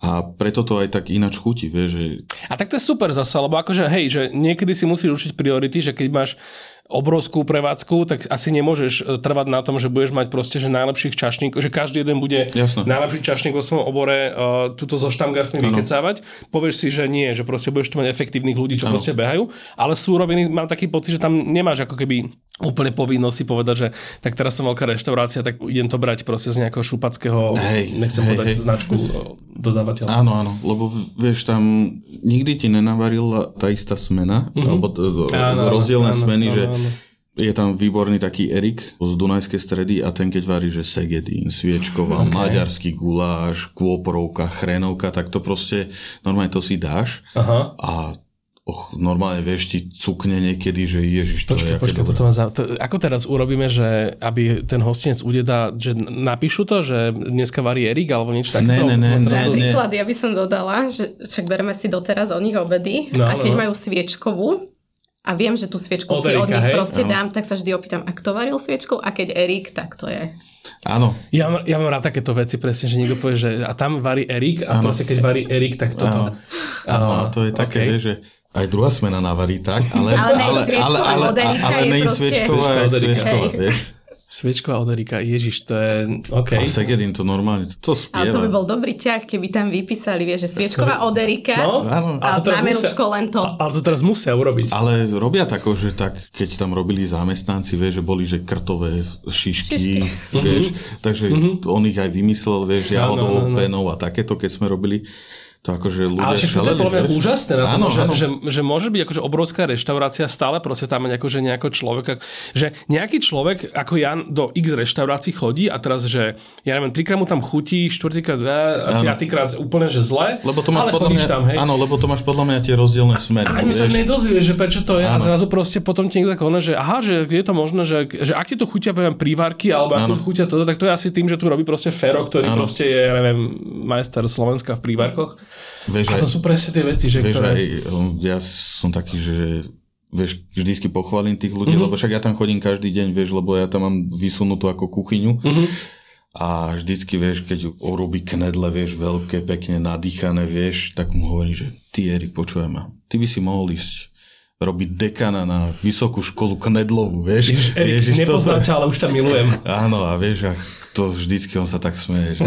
A preto to aj tak ináč chutí, vieš, že A tak to je super zase, lebo akože hej, že niekedy si musíš určiť priority, že keď máš obrovskú prevádzku, tak asi nemôžeš e, trvať na tom, že budeš mať proste, že najlepších čašníkov, že každý jeden bude Jasné. najlepší čašník vo svojom obore uh, túto so štamgasmi vykecávať. Povieš si, že nie, že proste budeš tu mať efektívnych ľudí, čo Áno. proste behajú, ale súroviny mám taký pocit, že tam nemáš ako keby úplne povinnosť si povedať, že tak teraz som veľká reštaurácia, tak idem to brať proste z nejakého šupackého, Hej, nechcem hej, povedať hej. značku e, dodávateľa. Áno, áno, lebo vieš, tam nikdy ti nenavarila tá istá smena, mm-hmm. alebo Áno, áno, rozdielne áno, smeny, áno, že áno. je tam výborný taký Erik z Dunajskej stredy a ten keď varí, že Segedín, Sviečková, okay. maďarský guláš, kôporovka, chrenovka, tak to proste normálne to si dáš Aha. a och, normálne vieš, ti cukne niekedy, že ježiš, to Počkaj, je dobré. toto ma za... to, ako teraz urobíme, že aby ten hostinec udeda, že napíšu to, že dneska varí Erik alebo niečo takéto? Ne, ne, ne, ne. Príklad, ja by som dodala, že však bereme si doteraz od nich obedy No, a keď no. majú sviečkovú a viem, že tú sviečku Od si od Erika, nich hej? proste Áno. dám, tak sa vždy opýtam, a kto varil sviečkou? A keď Erik, tak to je. Áno, Ja, mám- ja mám rád takéto veci, presne, že niekto povie, že a tam varí Erik a proste keď varí Erik, tak toto. Áno. áno, a to je také, ok. vieš, že aj druhá smena navarí tak, ale, Ale nej sviečková ale, od Erika ale, je nej proste- sviečková, Sviečková od Erika. sviečková, Hej. vieš. Sviečková od Erika, ježiš, to je... OK. A Segedin to normálne, to Ale spieva. to by bol dobrý ťah, keby tam vypísali, vieš, že sviečková od Erika, No, Áno. ale to teraz na menučko len to. A- Ale to teraz musia urobiť. Ale robia tako, že tak, keď tam robili zamestnanci, vieš, že boli, že krtové šišky, vieš, takže to on ich aj vymyslel, vieš, Áno, áno, jahodovou áno. penou a takéto, keď sme robili, to akože ľudia Ale však to je podľa mňa úžasné na tom, áno, že, áno. Že, že, môže byť akože obrovská reštaurácia stále proste tam mať akože nejakého človeka, že nejaký človek ako ja do x reštaurácií chodí a teraz, že ja neviem, trikrát mu tam chutí, štvrtýkrát a piatýkrát úplne, že zle, Lebo to máš ale podľa mňa, tam, hej. áno, lebo to máš podľa mňa tie rozdielne smery. Ani sa vieš. nedozvieš, že prečo to je a Áno. zrazu proste potom ti niekto koná, že aha, že je to možné, že, že ak ti to chutia poviem prívarky alebo ak ti to chutia toto, tak to je asi tým, že tu robí proste Fero, ktorý Áno. proste je, ja neviem, majster Slovenska v prívarkoch. Vieš, A aj, to sú presne tie veci, že vieš, ktoré... aj, um, ja som taký, že vieš, vždycky pochválim tých ľudí, Mhm. mm-hmm. lebo však ja tam chodím každý deň, vieš, lebo ja tam mám vysunutú ako kuchyňu. Mhm. Mm-hmm. A vždycky, vieš, keď urobí knedle, vieš, veľké, pekne nadýchané, vieš, tak mu hovorím, že ty, Erik, počujem ma, ty by si mohol ísť robiť dekana na vysokú školu knedlovú, vieš. Erik, Ježiš, nepoznám sa- ťa, ale už ťa milujem. Áno, a vieš, a to vždycky on sa tak smeje. Že...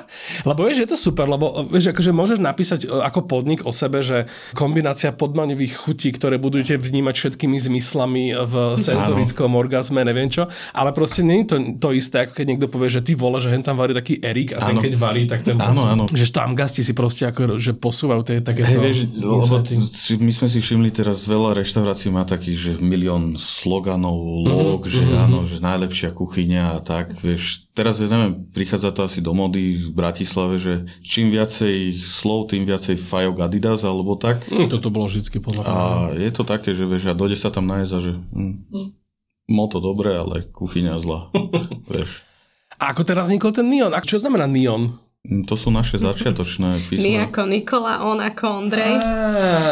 [laughs] lebo vieš, je to super, lebo vieš, akože môžeš napísať e, ako podnik o sebe, že kombinácia podmanivých chutí, ktoré budete vnímať všetkými zmyslami v senzorickom orgazme, neviem čo, ale proste nie je to to isté, ako keď niekto povie, že ty vole, že hen tam varí taký Erik a ten áno. keď varí, tak ten áno, áno. že tam gasti si proste ako, že posúvajú tie takéto... Hey, vieš, lebo my sme si všimli teraz veľa reštaurácií má takých, že milión sloganov, log, mm-hmm. že mm-hmm. áno, že najlepšia kuchyňa a tak, vieš, teraz, neviem, prichádza to asi do mody v Bratislave, že čím viacej slov, tým viacej fajok Adidas alebo tak. Mm, toto bolo vždycky podľa A je to také, že vieš, a dojde sa tam nájsť a že hm, moto dobré, ale kuchyňa zlá. [laughs] vieš. A ako teraz vznikol ten neon? A čo znamená neon? Mm, to sú naše [laughs] začiatočné písma. My ako Nikola, on ako Ondrej.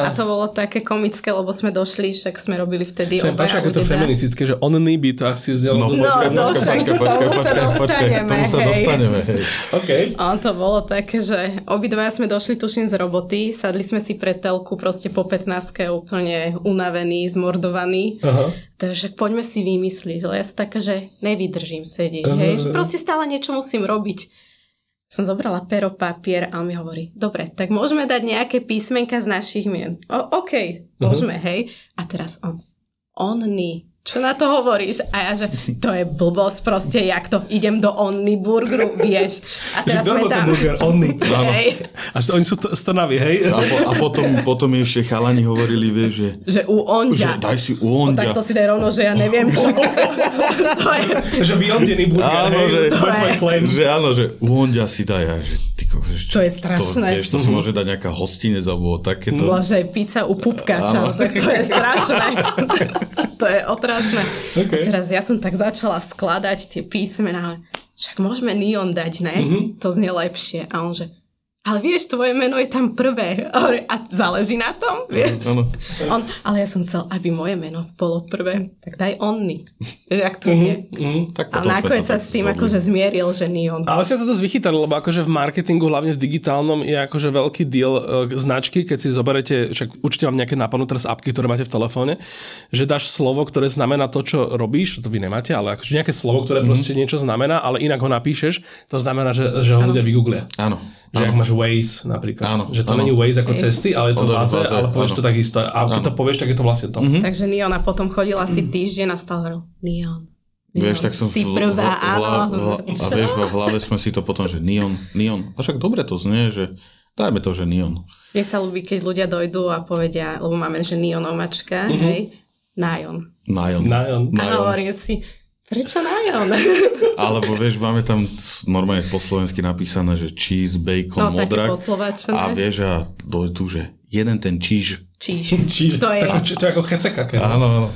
A to bolo také komické, lebo sme došli, však sme robili vtedy Chcem obaja to feministické, že on by to asi zdelo. No, no, počkaj, no, počkaj, počkaj, počkaj, počkaj, počkaj, tomu sa dostaneme. Hej. Okay. A to bolo také, že obidvaja sme došli tuším z roboty, sadli sme si pre telku proste po 15 úplne unavení, zmordovaní. Aha. Takže poďme si vymyslieť. Ale ja som taká, že nevydržím sedieť. Hej. Proste stále niečo musím robiť som zobrala pero, papier a on mi hovorí, dobre, tak môžeme dať nejaké písmenka z našich mien. O, OK, môžeme, uh-huh. hej. A teraz on, onni, čo na to hovoríš? A ja, že to je blbosť proste, jak to idem do Onni burgeru, vieš. A teraz sme tam... burger, Onni. [laughs] Hej. A oni sú Trnavy, hej? A, po, a potom, potom ešte chalani hovorili, vieš, že... Že u Ondia. Že daj si u Ondia. No, tak to si daj rovno, že ja neviem čo. to je... Že [laughs] vyondený burger, áno, hej, že, to je claim. Že áno, že u Ondia si daj, a že ty vieš, To je strašné. To, vieš, to sa môže dať nejaká hostinec alebo takéto. Môže pizza u pupkača, to je strašné. [laughs] to je otrasné. Okay. A teraz ja som tak začala skladať tie písmená. Však môžeme neon dať, ne? Mm-hmm. To znie lepšie. A on že, ale vieš, tvoje meno je tam prvé. A záleží na tom, vieš? Ano. On, ale ja som chcel, aby moje meno bolo prvé. Tak daj Onni. Vieš, ak to znie. Mm-hmm. Mhm. Tak a nakoniec sa s tým akože zmieril, že nie on. Ale sa to dosť vychytali, lebo akože v marketingu, hlavne v digitálnom, je akože veľký deal uh, značky, keď si zoberete, však určite mám nejaké napadnuté teraz apky, ktoré máte v telefóne, že dáš slovo, ktoré znamená to, čo robíš, to vy nemáte, ale akože nejaké slovo, ktoré mm-hmm. proste niečo znamená, ale inak ho napíšeš, to znamená, že, že ho ľudia vygooglia. Áno. Že ak máš Waze napríklad. Áno, že to není Waze ako cesty, ale je to báze, ale povieš áno. to takisto. A keď to povieš, tak je to vlastne to. Mm-hmm. Takže Neon a potom chodil asi týždeň a stále hovoril Neon. Vieš, tak som si prvá, v, áno. a vieš, v hlave sme si to potom, že neon, neon. A však dobre to znie, že dajme to, že neon. Mne sa ľúbi, keď ľudia dojdú a povedia, lebo máme, že neonomačka, mm-hmm. hej, najon. Najon. Najon. A hovorím si, Prečo najon? [laughs] Alebo vieš, máme tam normálne po slovensky napísané, že cheese, bacon, no, modrak. A vieš, a dojdu, že jeden ten cheese. Číž. Číž. To je... Tak, to je ako cheseka. Áno, áno.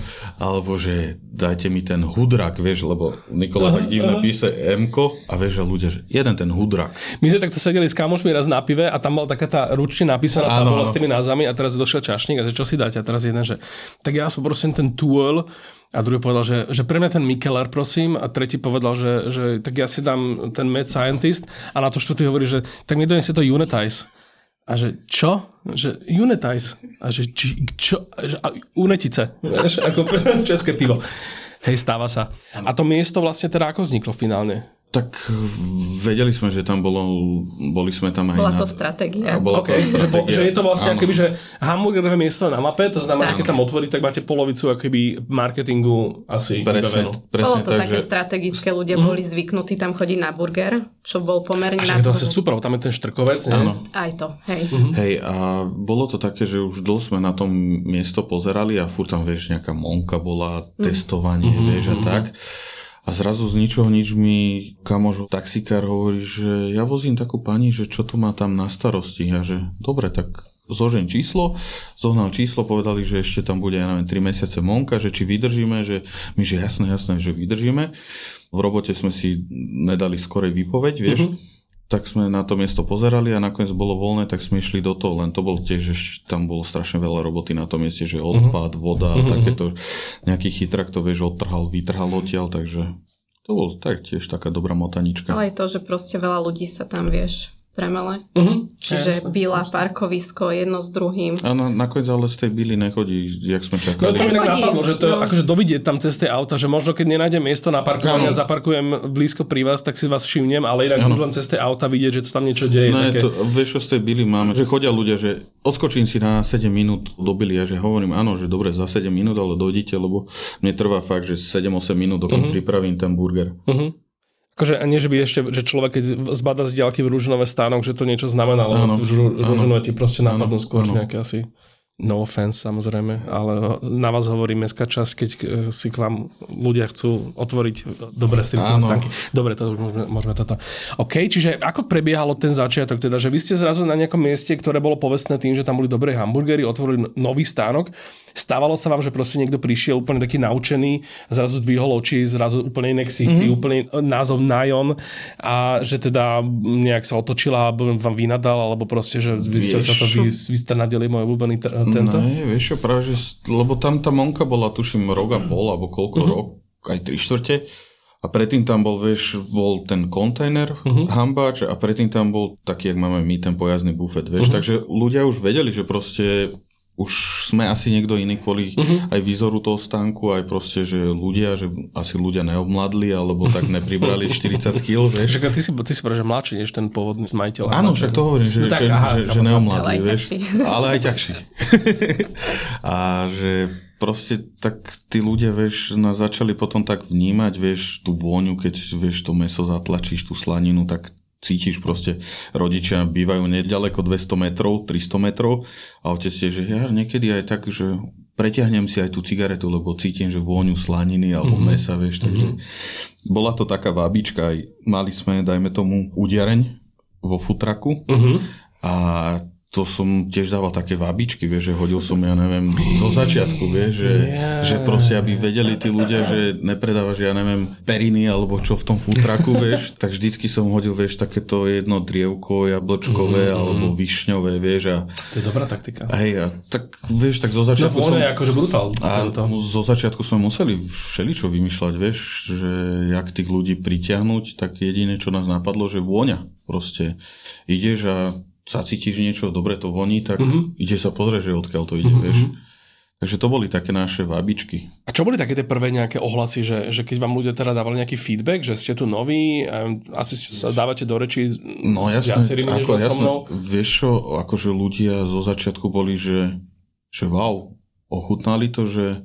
Alebo že dajte mi ten hudrak, vieš, lebo Nikola tak divne píše m a vieš, že ľudia, že jeden ten hudrak. My sme takto sedeli s kamošmi raz na pive a tam bola taká tá ručne napísaná tabula s tými názvami a teraz došiel čašník a že čo si dáte a teraz jeden, že tak ja som prosím ten tool a druhý povedal, že, že pre mňa ten Mikeler, prosím. A tretí povedal, že, že tak ja si dám ten Mad Scientist. A na to štvrtý hovorí, že tak mi donesie to Unitize. A že čo? Že Unitize. A že či, čo? A, unetice. Vieš, ako [laughs] české pivo. Hej, stáva sa. A to miesto vlastne teda ako vzniklo finálne? Tak vedeli sme, že tam bolo, boli sme tam aj Bola to na, stratégia. Bola okay. to stratégia. Že, že je to vlastne akoby, že hamburgerové miesto na mape, to znamená, tak. keď tam otvorí, tak máte polovicu akoby marketingu asi presne, presne Bolo to tak, také že... strategické, ľudia mm. boli zvyknutí tam chodiť na burger, čo bol pomerne a na to asi super, tam je ten štrkovec. Áno. Aj to, hej. Mm-hmm. Hej, a bolo to také, že už dlho sme na tom miesto pozerali a furt tam, vieš, nejaká monka bola, mm. testovanie, mm-hmm. vieš, a tak. A zrazu z ničoho nič mi kamož taxikár hovorí, že ja vozím takú pani, že čo to má tam na starosti. A že dobre, tak zožen číslo, zohnal číslo, povedali, že ešte tam bude, ja neviem, 3 mesiace monka, že či vydržíme, že my, že jasné, jasné, že vydržíme. V robote sme si nedali skorej výpoveď, vieš. Uh-huh tak sme na to miesto pozerali a nakoniec bolo voľné, tak sme išli do toho, len to bol tiež, že tam bolo strašne veľa roboty na tom mieste, že odpad, voda, uh-huh. takéto, nejaký chytrak to vieš, odtrhal, vytrhal odtiaľ, takže to bolo tak tiež taká dobrá motanička. Ale aj to, že proste veľa ľudí sa tam, vieš, premele. Uh-huh. Čiže byla, parkovisko, jedno s druhým. Na, nakoniec ale z tej byly nechodí, jak sme No čakali. to mi tak napadlo, že to je no. akože dovidieť tam cez tie auta, že možno keď nenájdem miesto na parkovanie a Áno. zaparkujem blízko pri vás, tak si vás všimnem, ale inak už len cez tie auta vidieť, že sa tam niečo deje. Ne, také... to, vieš, čo z tej byly máme, že chodia ľudia, že odskočím si na 7 minút do byly a že hovorím, áno, že dobre, za 7 minút, ale dojdite, lebo mne trvá fakt, že 7-8 minút, dokým pripravím ten burger. Uh-huh. Akože, a nie, že by ešte, že človek, keď zbada z diaľky v rúžinové stánok, že to niečo znamená, lebo áno. rúžinové ti proste napadnú skôr áno. nejaké asi no offense samozrejme, ale na vás hovorí mestská časť, keď eh, si k vám ľudia chcú otvoriť dobré Áno. stánky. Dobre, to môžeme, môžeme toto. OK, čiže ako prebiehalo ten začiatok, teda, že vy ste zrazu na nejakom mieste, ktoré bolo povestné tým, že tam boli dobré hamburgery, otvorili no- nový stánok. Stávalo sa vám, že proste niekto prišiel úplne taký naučený, zrazu dvihol oči, zrazu úplne iné ksichty, mm-hmm. úplne názov Najon a že teda nejak sa otočila a vám vynadal, alebo proste, že vy ste, toto, čo? vy, vy ste nadeli môj obľúbený tento. Ne, vieš čo, práve, že, lebo tam tá monka bola, tuším, rok a pol, alebo koľko Mhm. uh-huh. rok, aj tri štvrte. A predtým tam bol, vieš, bol ten kontajner, uh-huh. hambáč a predtým tam bol taký, jak máme my, ten pojazdný bufet, vieš. Uh-huh. Takže ľudia už vedeli, že proste už sme asi niekto iný kvôli uh-huh. aj výzoru toho stánku, aj proste, že ľudia, že asi ľudia neobmladli, alebo tak nepribrali [laughs] 40 kg, vieš. Však ty si, ty si že mladší než ten pôvodný majiteľ. Áno, však to hovorím, že, No tak, že, aha, že, že chápem, neomladli, Ale aj vieš. Ale aj ťažší. [laughs] a že proste tak tí ľudia, vieš, nás začali potom tak vnímať, vieš, tú vôňu, keď, vieš, to meso zatlačíš, tú slaninu, tak cítiš proste, rodičia bývajú nedaleko 200 metrov, 300 metrov a otec je, že ja niekedy aj tak, že preťahnem si aj tú cigaretu, lebo cítim, že vôňu slaniny alebo mm-hmm. mesa, vieš, takže mm-hmm. bola to taká vábička, aj mali sme, dajme tomu, udiareň vo futraku Uh-huh. a to som tiež dával také vábičky, vieš, že hodil som, ja neviem, zo začiatku, vieš, že, Yeah. že proste, aby vedeli tí ľudia, že nepredávaš, ja neviem, periny alebo čo v tom futraku, [laughs] vieš, tak vždycky som hodil, vieš, takéto jedno drievko jablčkové Mhm. alebo višňové, vieš, a To je dobrá taktika. hej, a tak, vieš, tak zo No začiatku som... vône je akože brutál. A Tento. zo začiatku sme museli všeličo vymýšľať, vieš, že jak tých ľudí pritiahnuť, tak jediné, čo nás napadlo, že vôňa. Proste ideš a zacítiš niečo, dobre to voní, tak mm-hmm. ideš sa pozrieť, že odkiaľ to ide, mm-hmm. vieš. Takže to boli také naše vábičky. A čo boli také tie prvé nejaké ohlasy, že, že keď vám ľudia teda dávali nejaký feedback, že ste tu noví, asi sa dávate do reči No s jasné, viacerými než ako, len so mnou? Vieš čo, akože ľudia zo začiatku boli, že, že wow, ochutnali to, že,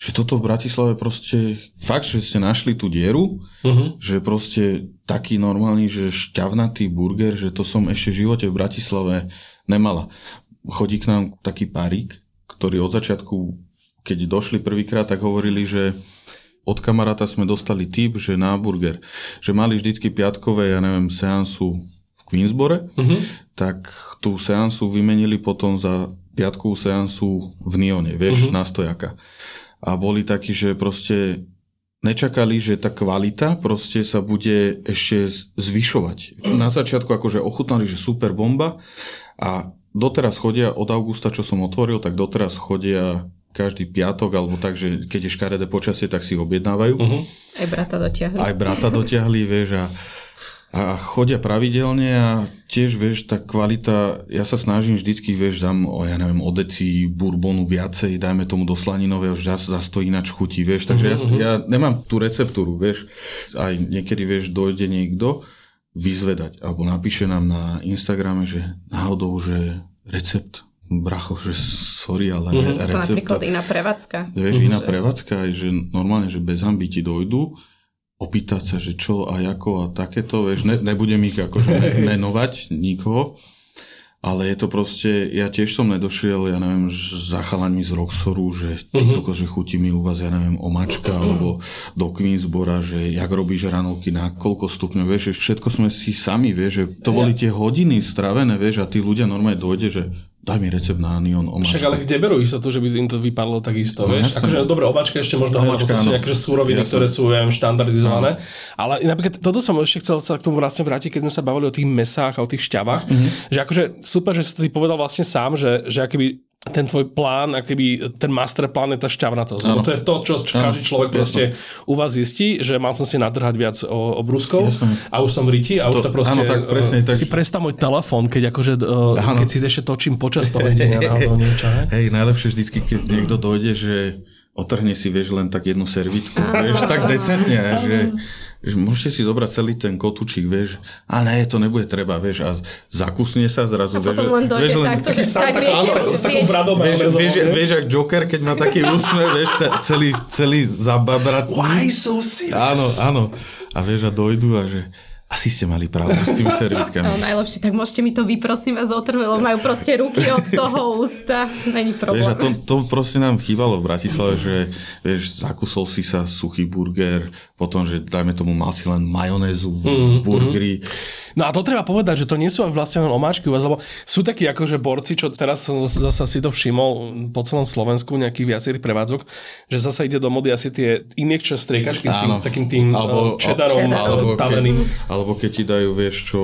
že toto v Bratislave proste, fakt, že ste našli tú dieru, Uh-huh. že proste taký normálny, že šťavnatý burger, že to som ešte v živote v Bratislave nemala. Chodí k nám taký parík, ktorý od začiatku, keď došli prvýkrát, tak hovorili, že od kamaráta sme dostali tip, že na burger, že mali vždycky piatkové, ja neviem, seansu v Queensbore, Uh-huh. tak tú seansu vymenili potom za piatkovú seansu v Nione, vieš, uh-huh. na stojaka. A boli takí, že proste nečakali, že tá kvalita proste sa bude ešte zvyšovať. Na začiatku akože ochutnali, že super bomba a doteraz chodia od augusta, čo som otvoril, tak doteraz chodia každý piatok, alebo tak, že keď je škaredé počasie, tak si objednávajú. Uh-huh. Aj brata dotiahli. Aj brata dotiahli, vieš, a, a chodia pravidelne a tiež, vieš, tá kvalita, ja sa snažím vždycky, vieš, dám, o, ja neviem, o deci bourbonu viacej, dajme tomu do slaninového, že zase zase to ináč chutí, vieš, takže ja, ja nemám tú receptúru, vieš, aj niekedy, vieš, dojde niekto vyzvedať, alebo napíše nám na Instagrame, že náhodou, že recept, bracho, že sorry, ale To recept, napríklad iná prevádzka. Vieš, iná prevádzka aj, že normálne, že bez hamby ti dojdú, opýtať sa, že čo a ako a takéto, vieš, ne, nebudem ich akože me- [laughs] menovať nikoho, ale je to proste, ja tiež som nedošiel, ja neviem, za chalaňmi z Roxoru, že uh-huh. že chutí mi u vás, ja neviem, omačka, alebo do Queensbora, že jak robíš ranovky, na koľko stupňov, vieš, že všetko sme si sami, vieš, že to boli tie hodiny stravené, vieš, a tí ľudia normálne dojde, že daj mi recept na anion omačku. Však ale kde berú istotu, že by im to vypadlo takisto, No, vieš? jasné. Akože dobre, omačka ešte možno, lebo Omačka, to sú áno. nejaké že súroviny, Jasné. ktoré sú ja neviem, štandardizované. Ale napríklad toto som ešte chcel sa k tomu vlastne vrátiť, keď sme sa bavili o tých mesách a o tých šťavách, Mhm. že akože super, že si to ty povedal vlastne sám, že, že akoby ten tvoj plán, akoby ten master plán je tá šťavnatosť. Lebo to je to, čo každý človek proste u vás zistí, že mal som si nadrhať viac o, a už som v riti a to, už to proste... Áno, tak presne. Tak... Si predstav môj telefón, keď akože, áno. keď si ešte točím počas toho [laughs] niečo. Hej, najlepšie vždycky, keď niekto dojde, že otrhne si, vieš, len tak jednu servitku, vieš, tak decentne, že že môžete si zobrať celý ten kotúčik, vieš, a ne, to nebude treba, vieš, a zakusne sa zrazu, a vieš, len vieš, len, takto, že tak s takou vradou vieš, vieš, vieš, jak Joker, keď má taký úsmev, vieš, celý, celý zababratný. Why so serious? Áno, áno. A vieš, a dojdu a že asi ste mali pravdu s tými servitkami. No najlepšie, tak môžete mi to vyprosím vás otrhnúť, lebo majú proste ruky od toho ústa. Není problém. Vieš, a to, to proste nám chýbalo v Bratislave, že vieš, zakusol si sa suchý burger, potom, že dajme tomu mal si len majonézu v mm-hmm. burgeri. No a to treba povedať, že to nie sú vlastne len omáčky u vás, lebo sú takí akože borci, čo teraz som zase si to všimol po celom Slovensku, nejakých viacerých prevádzok, že zase ide do mody asi tie injekčné striekačky s tým, takým tým alebo, čedarom alebo, taveným. Keď, alebo keď ti dajú, vieš čo,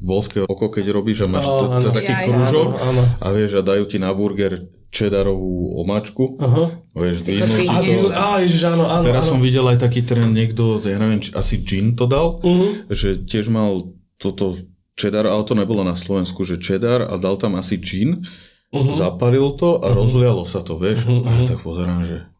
volské oko, keď robíš a máš oh, to, to, taký ja, áno, áno. a vieš a dajú ti na burger čedarovú omáčku. Uh-huh. Vieš, a, to, á, ježiš, áno, áno, Teraz áno. som videl aj taký trend, niekto, ja neviem, či asi gin to dal, uh-huh. že tiež mal toto cheddar, ale to nebolo na Slovensku, že cheddar a dal tam asi gin, uh-huh. zapalil to a uh-huh. rozlialo sa to, vieš. Uh-huh. A ja tak pozerám, že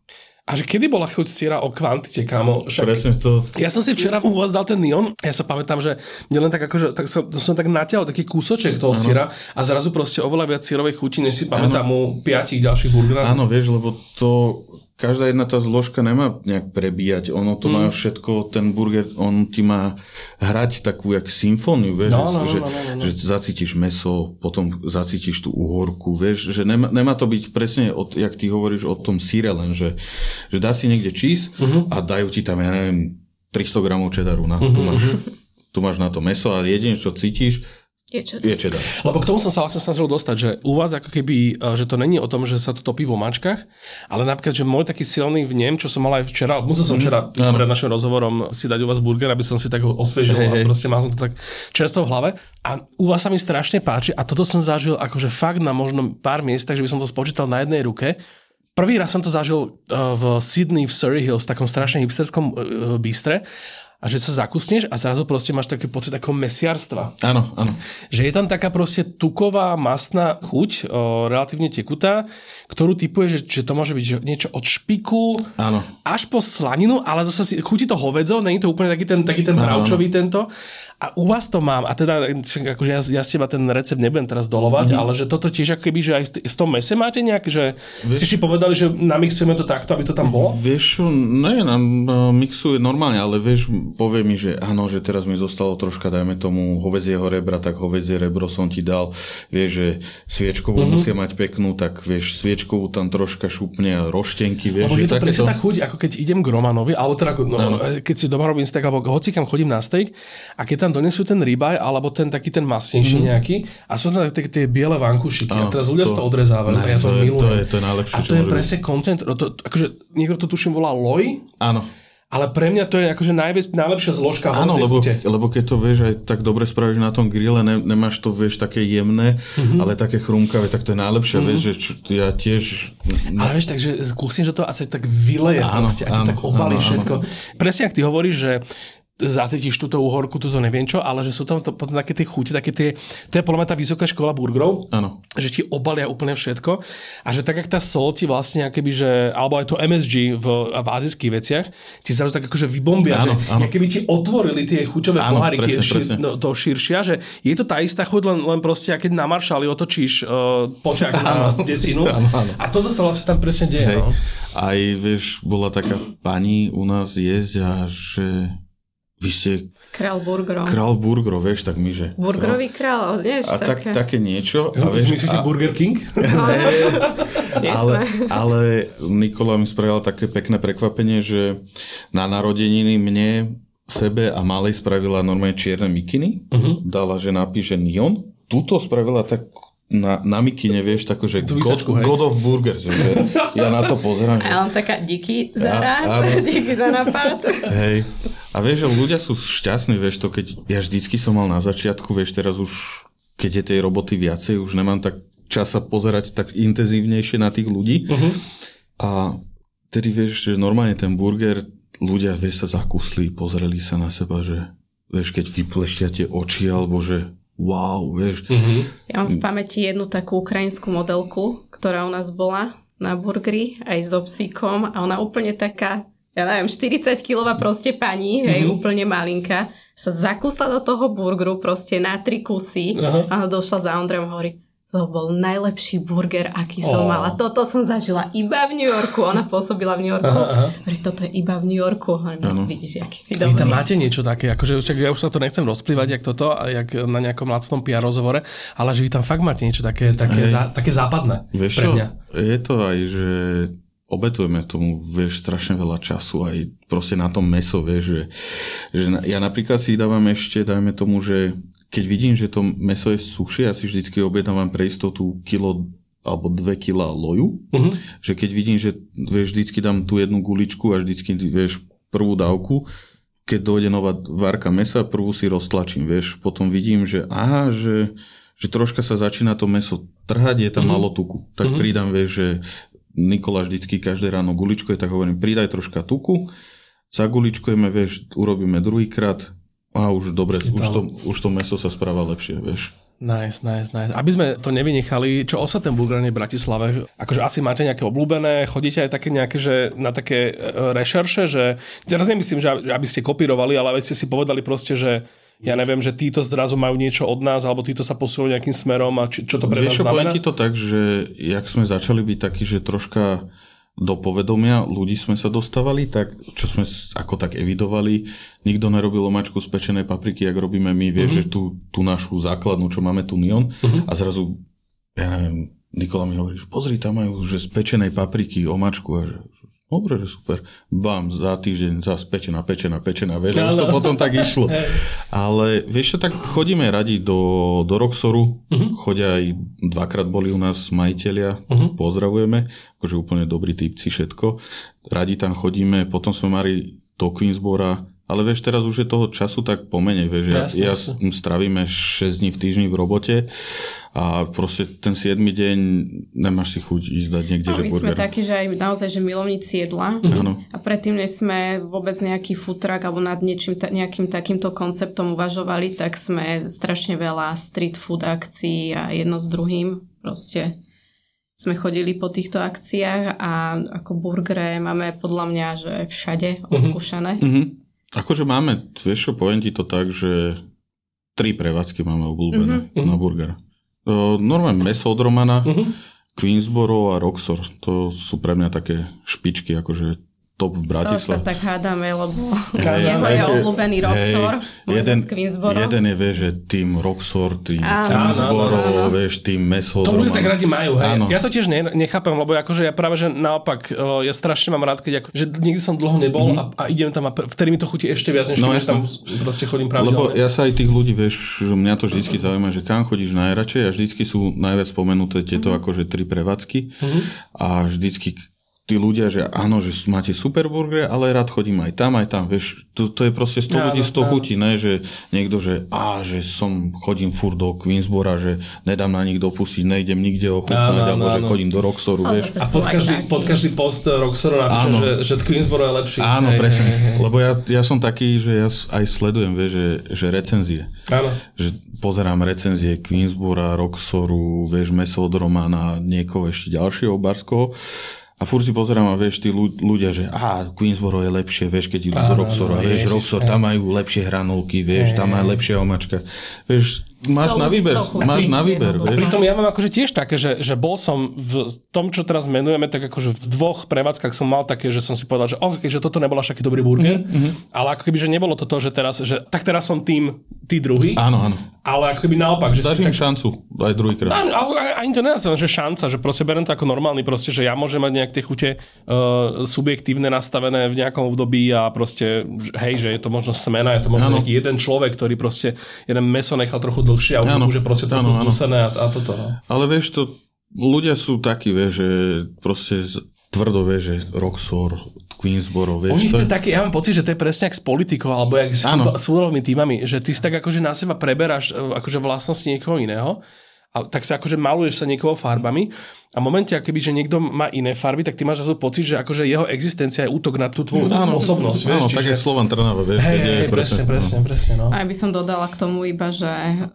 a že kedy bola chuť siera o kvantite, kámo? Však... Presne to. Ja som si včera u vás dal ten neon, ja sa pamätám, že len tak akože, tak som, som tak natiahol taký kúsoček toho ano. a zrazu proste oveľa viac sírovej chuti, než si pamätám ano. u piatich ďalších burgerov. Áno, vieš, lebo to každá jedna tá zložka nemá nejak prebíjať. Ono to mm. má všetko, ten burger, on ti má hrať takú jak symfóniu, vieš, no, no, že, no, no, no, no. že zacítiš meso, potom zacítiš tú uhorku, vieš, že nemá, nemá to byť presne, od, jak ty hovoríš o tom síre, len že, že dá si niekde cheese uh-huh. a dajú ti tam, ja neviem, 300 gramov čedaru na, uh-huh. tu, máš, tu máš na to meso a jedine, čo cítiš, je cheddar. Je cheddar. Lebo k tomu som sa vlastne snažil dostať, že u vás ako keby, e, že to není o tom, že sa to topí v omáčkach, ale napríklad, že môj taký silný vnem, čo som mal aj včera, musel som mhm. včera mm, pred našim rozhovorom si dať u vás burger, aby som si tak ho osvežil hey, a proste mal som to tak čerstvo v hlave. A u vás sa mi strašne páči a toto som zažil akože fakt na možno pár miestach, že by som to spočítal na jednej ruke. Prvý raz som to zažil e, v Sydney v Surrey Hills, v takom strašne hipsterskom e, bystre a že sa zakusneš a zrazu proste máš taký pocit ako mesiarstva. Áno, áno. Že je tam taká proste tuková, masná chuť, o, relatívne tekutá, ktorú typuje, že, že to môže byť niečo od špiku áno. až po slaninu, ale zase si, chutí to hovedzo, není to úplne taký ten, taký ten bravčový tento. A u vás to mám, a teda akože ja, ja z teba ten recept nebudem teraz dolovať, mm-hmm. ale že toto tiež ako keby, že aj s tom mese máte nejak, že vieš, si si povedali, že namixujeme to takto, aby to tam bolo? Vieš, ne, nám no, mixuje normálne, ale vieš, povie mi, že áno, že teraz mi zostalo troška, dajme tomu hovedzieho rebra, tak hovedzie rebro som ti dal, vieš, že sviečkovú mm-hmm. musia mať peknú, tak vieš, sviečkovú tam troška šupne roštenky, vieš. Lebo je to presne tá chuť, ako keď idem k Romanovi, alebo teda, no, keď si doma robím steak, alebo hoci kam chodím na steak a keď tam donesú ten ribaj alebo ten taký ten masnejší mm-hmm. nejaký a sú tam také tie biele vankušiky a teraz ľudia to, to odrezávajú ne, a ja to, to milujem. To je, to je najlepšie, A to je presne koncent, no to, akože niekto to tuším volá loj. Áno. Ale pre mňa to je akože najväč, najlepšia zložka Áno, lebo, lebo keď to vieš aj tak dobre spravíš na tom grille, ne, nemáš to vieš také jemné, mm-hmm. ale také chrumkavé, tak to je najlepšie, mm-hmm. vieš, že čo, ja tiež... Ne... Ale vieš, takže skúsim, že to asi tak vyleje áno, proste, áno, tak obalí áno, všetko. Áno. Presne, ak ty hovoríš, že zacítiš túto uhorku, túto neviem čo, ale že sú tam to, potom také tie chute, také tie, to je podľa mňa tá vysoká škola burgerov, ano. že ti obalia úplne všetko a že tak, jak tá sol ti vlastne, akoby, že, alebo aj to MSG v, v azijských veciach, ti zrazu tak akože vybombia, ano, že ano. keby ti otvorili tie chuťové ano, poháriky presne, šir, presne. No, do širšia, že je to tá istá chuť, len, len proste, keď na maršali otočíš uh, počak na desinu ano, ano. a toto sa vlastne tam presne deje. Hej. No. Aj vieš, bola taká pani u nás jesť a že vy ste... Král burgerov. Král burgerov, vieš, tak my, že... Burgerový král, vieš, A tak, také niečo. A vieš, myslíš a... Burger King? [laughs] [laughs] ale, [laughs] ale Nikola mi spravila také pekné prekvapenie, že na narodeniny mne, sebe a malej spravila normálne čierne mikiny. Uh-huh. Dala, že napíše Neon. Tuto spravila tak na, na mikine, vieš, tako, že God, God of Burgers. Že ja na to pozerám. Že... Ja mám taká díky za rád, [laughs] díky za napad. Hej. A vieš, že ľudia sú šťastní, vieš to, keď ja vždycky som mal na začiatku, vieš, teraz už keď je tej roboty viacej, už nemám tak čas sa pozerať tak intenzívnejšie na tých ľudí. Uh-huh. A tedy vieš, že normálne ten burger, ľudia vieš sa zakusli, pozreli sa na seba, že vieš, keď vypleštia tie oči, alebo že wow, vieš. Uh-huh. Ja mám v pamäti jednu takú ukrajinskú modelku, ktorá u nás bola na burgeri, aj so psíkom a ona úplne taká ja neviem, 40 kilová proste pani, mm-hmm. hej, mhm. úplne malinká, sa zakusla do toho burgeru proste na tri kusy uh-huh. a došla za Ondrejom a hovorí, to bol najlepší burger, aký som oh. mala. Toto som zažila iba v New Yorku. Ona pôsobila v New Yorku. Aha, aha. toto je iba v New Yorku. Hovorím, vidíš, aký si dobrý. Vy tam máte niečo také, akože však ja už sa to nechcem rozplývať, jak toto, jak na nejakom lacnom PR rozhovore, ale že vy tam fakt máte niečo také, také, zá, také západné Vieš pre mňa. Čo? Je to aj, že obetujeme tomu, vieš, strašne veľa času aj proste na tom meso, vieš, že, že ja napríklad si dávam ešte, dajme tomu, že keď vidím, že to meso je sušie, ja si vždycky objednávam pre istotu kilo alebo dve kila loju, uh-huh. že keď vidím, že vieš, vždycky dám tú jednu guličku a vždycky vieš prvú dávku, keď dojde nová várka mesa, prvú si roztlačím, vieš, potom vidím, že aha, že, že troška sa začína to meso trhať, je tam uh-huh. malo tuku. Tak uh-huh. pridám, vieš, že Nikola vždycky každé ráno guličkuje, tak hovorím, pridaj troška tuku, zaguličkujeme, vieš, urobíme druhýkrát a už dobre, už to, už to meso sa správa lepšie, vieš. Nice, nice, nice. Aby sme to nevynechali, čo ten burgerný v Bratislave? Akože asi máte nejaké obľúbené, chodíte aj také nejaké, že na také e, rešerše, že teraz nemyslím, že aby ste kopírovali, ale aby ste si povedali proste, že ja neviem, že títo zrazu majú niečo od nás, alebo títo sa posúvajú nejakým smerom a či, čo to pre Vieš, nás znamená? ti to tak, že jak sme začali byť takí, že troška do povedomia ľudí sme sa dostávali, tak čo sme ako tak evidovali, nikto nerobil omačku z pečenej papriky, ak robíme my, vieš, uh-huh. že tú, tú našu základnú, čo máme tu Nion uh-huh. a zrazu, ja neviem, Nikola mi hovorí, že pozri, tam majú že z pečenej papriky omačku a že Dobre, super. Bam, za týždeň zase pečená, pečená, pečená. Vieš, už to potom tak išlo. [laughs] Ale vieš čo, tak chodíme radi do, do Roxoru. Uh-huh. Chodia aj dvakrát boli u nás majiteľia. Uh-huh. Pozdravujeme. Akože úplne dobrý typci všetko. Radi tam chodíme. Potom sme mali do Queensbora ale vieš, teraz už je toho času tak pomenej, vieš, ja, ja stravíme 6 dní v týždni v robote a proste ten 7 deň nemáš si chuť ísť dať niekde, no, že my burger. sme takí, že aj naozaj, že milovníci jedla mm-hmm. a predtým, než sme vôbec nejaký futrak alebo nad niečím, nejakým takýmto konceptom uvažovali, tak sme strašne veľa street food akcií a jedno s druhým proste sme chodili po týchto akciách a ako burgere máme podľa mňa, že všade mhm. oskúšané. Mm-hmm. Akože máme, vieš čo, poviem ti to tak, že tri prevádzky máme obľúbené uh-huh. na burger. normálne meso od Romana, uh-huh. Queensboro a Roxor. To sú pre mňa také špičky, akože top v Bratislave. sa tak hádame, lebo hey, jeho je obľúbený Roxor, hey, jeden, z Queensboro. Jeden je, vieš, že tým Roxor, tým Queensboro, vieš, tým meso. To ľudia tak radi majú, hej. Áno. Ja to tiež ne, nechápem, lebo akože ja práve, že naopak, ja strašne mám rád, keď ako, že nikdy som dlho nebol mm-hmm. a, a idem tam a vtedy mi to chutí ešte viac, než no, keď tam proste chodím pravidelne. Lebo ja sa aj tých ľudí, vieš, že mňa to vždycky zaujíma, že kam chodíš najradšej a vždycky sú najviac spomenuté tieto mm-hmm. akože tri prevádzky mm-hmm. a vždycky tí ľudia, že áno, že máte super burgery, ale rád chodím aj tam, aj tam. Vieš, to, to je proste 100 ja, ľudí, 100 chutí, ne? že niekto, že á, že som, chodím fur do Queensbora, že nedám na nich dopustiť, nejdem nikde ochutnať, alebo áno, že chodím do Roxoru, vieš. A pod každý, pod každý post Roxoru napíše, že, že Queensboro je lepší. Áno, hej, presne. Hej, hej. Lebo ja, ja som taký, že ja aj sledujem, vieš, že, že recenzie. Áno. Že pozerám recenzie Queensbora, Roxoru, vieš, meso od Romana, niekoho ešte ďalšieho barského a furt si pozerám a vieš, tí ľudia, že á, Queensboro je lepšie, vieš, keď idú do Roxoru a vieš, Roxor, tam majú lepšie hranolky, vieš, tam má lepšia omačka. Vieš, Máš na výber, máš na výber. A pritom ja mám akože tiež také, že, že bol som v tom, čo teraz menujeme, tak akože v dvoch prevádzkach som mal také, že som si povedal, že oh, že toto nebol až taký dobrý burger, mm-hmm. ale ako keby, že nebolo to to, že teraz, že tak teraz som tým, tí druhý. Áno, áno. Ale ako keby naopak. Že Dáš im tak... šancu aj druhýkrát. Ani to nenazvem, že šanca, že proste berem to ako normálny, proste, že ja môžem mať nejak tie chute uh, subjektívne nastavené v nejakom období a proste, hej, že je to možno smena, je to možno nejaký jeden človek, ktorý proste jeden meso nechal trochu dlhšie a už, už je proste trochu zdusené a, a toto. No. Ale vieš, to ľudia sú takí, vieš, že proste tvrdo, vieš, že Roxor, Queensboro, vieš. Nich to je také, ja mám pocit, že to je presne jak s politikou, alebo jak s, futbalovými týmami, že ty si tak akože na seba preberáš e, akože vlastnosti niekoho iného a tak sa akože maluješ sa niekoho farbami a v momente, akoby, že niekto má iné farby, tak ty máš zase pocit, že akože jeho existencia je útok na tú tvoju áno, osobnosť. Vieš, áno, čiže... tak je Slovan Trnava, vieš. Hej, hej, presne, presne, no. presne. No. A ja by som dodala k tomu iba, že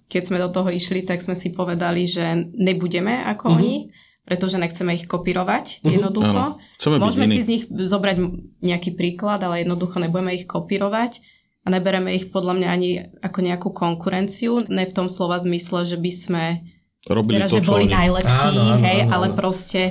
keď sme do toho išli, tak sme si povedali, že nebudeme ako uh-huh. oni, pretože nechceme ich kopírovať uh-huh. jednoducho. Áno. Môžeme si z nich zobrať nejaký príklad, ale jednoducho nebudeme ich kopírovať a nebereme ich podľa mňa ani ako nejakú konkurenciu, ne v tom slova zmysle, že by sme robili teda, to, že boli oni... najlepší, áno, áno, hej, áno, áno. ale proste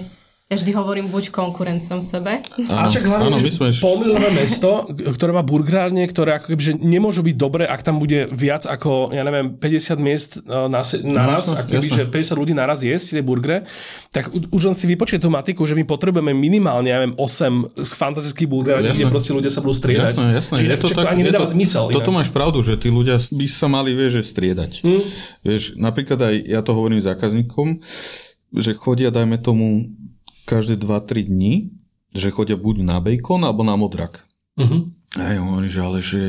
ja vždy hovorím buď konkurenciom sebe. Áno, a však hlavne, áno, sme... polmilové mesto, ktoré má burgárne, ktoré ako keby, že nemôžu byť dobré, ak tam bude viac ako, ja neviem, 50 miest e, na, naraz, no, ako keby, že 50 ľudí naraz jesť tie burgery, tak už len si vypočuje tú matiku, že my potrebujeme minimálne, ja neviem, 8 z fantastických burgerov, kde proste ľudia sa budú striedať. Jasné, jasné. Je to, tak, to ani nedáva to, zmysel. Toto inak. máš pravdu, že tí ľudia by sa mali, vieš, že striedať. Hmm. Vieš, napríklad aj ja to hovorím zákazníkom, že chodia, dajme tomu, každé 2-3 dní, že chodia buď na bacon alebo na modrak. Uh-huh. A ja hovorím, že ale že,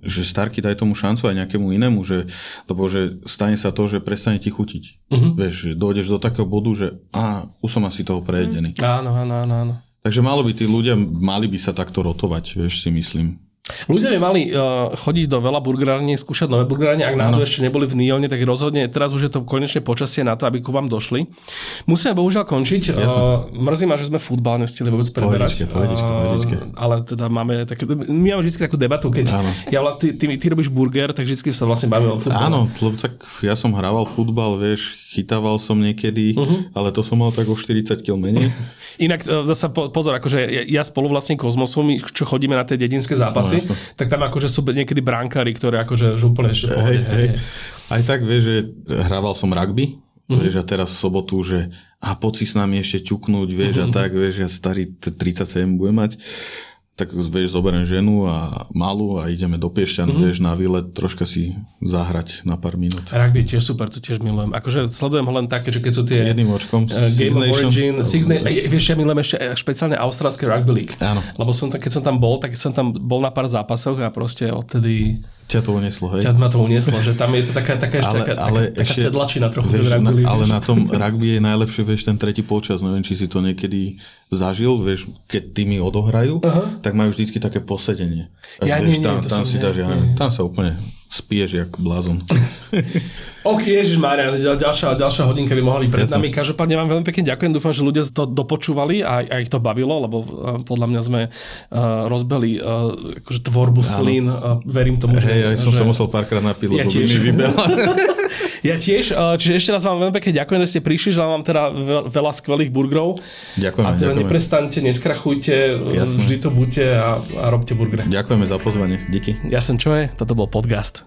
že Starky daj tomu šancu aj nejakému inému, že, lebo že stane sa to, že prestane ti chutiť. Uh-huh. Vieš, že dojdeš do takého bodu, že a už som asi toho prejedený. Uh-huh. Áno, áno, áno, áno. Takže malo by tí ľudia, mali by sa takto rotovať, vieš, si myslím. Ľudia by mali uh, chodiť do veľa burgerární, skúšať nové burgerárne, ak náhodou ešte neboli v Nione, tak rozhodne teraz už je to konečne počasie na to, aby ku vám došli. Musíme bohužiaľ končiť. Uh, mrzí ma, že sme futbal nestihli vôbec preberať. Pohodičke, pohodičke, uh, ale teda máme také, my máme vždy takú debatu, keď áno. ja vlastne, ty, ty, ty, robíš burger, tak vždy sa vlastne bavíme o futbale. Áno, lebo tak ja som hrával futbal, vieš, chytával som niekedy, uh-huh. ale to som mal tak o 40 kg menej. [laughs] Inak zase pozor, akože ja spolu vlastne Kozmosu, my čo chodíme na tie dedinské zápasy, no, tak tam akože sú niekedy brankári, ktoré akože už úplne ešte pohode. Hej, hej. Aj tak vieš, že hrával som rugby, mm-hmm. vieš, a teraz v sobotu, že a poď si s nami ešte ťuknúť, vieš, mm-hmm. a mhm. tak, vieš, ja starý 37 budem mať tak vieš, zoberiem ženu a malú a ideme do Piešťan, mm-hmm. vieš, na výlet troška si zahrať na pár minút. Rugby tiež super, to tiež milujem. Akože sledujem ho len také, že keď sú tie... Jedným očkom. Uh, Game of Origin, Six Nation. Vieš, ja milujem ešte eh, špeciálne austrálske Rugby League. Áno. Lebo som tam, keď som tam bol, tak som tam bol na pár zápasoch a proste odtedy Ťa to unieslo, hej? Ťa ma to unieslo, že tam je to taká, taká, ale, taká, ale taká, ešte, taká sedlačina trochu. Vieš, rugby, na, ale na tom rugby je najlepšie, vieš, ten tretí počas. Neviem, či si to niekedy zažil, vieš, keď tými odohrajú, uh-huh. tak majú vždycky také posedenie. Ja vieš, nie, tam, nie, tam si dáš, ja tam sa úplne spiješ jak blázon. [laughs] ok, Ježiš Maria, ďalšia, ďalšia hodinka by mohla byť pred nami. Každopádne vám veľmi pekne ďakujem, dúfam, že ľudia to dopočúvali a, a ich to bavilo, lebo uh, podľa mňa sme uh, rozbeli uh, akože tvorbu slín. Uh, verím tomu, že... Hej, ja som že... sa musel párkrát napiť, ja lebo tiež. mi [laughs] Ja tiež, čiže ešte raz vám veľmi pekne ďakujem, že ste prišli, že vám teda veľa skvelých burgerov. Ďakujem. A teda ďakujeme. neprestaňte, neskrachujte, Jasne. vždy to buďte a, a robte burgery. Ďakujeme za pozvanie, díky. Ja som Čoje, toto bol podcast.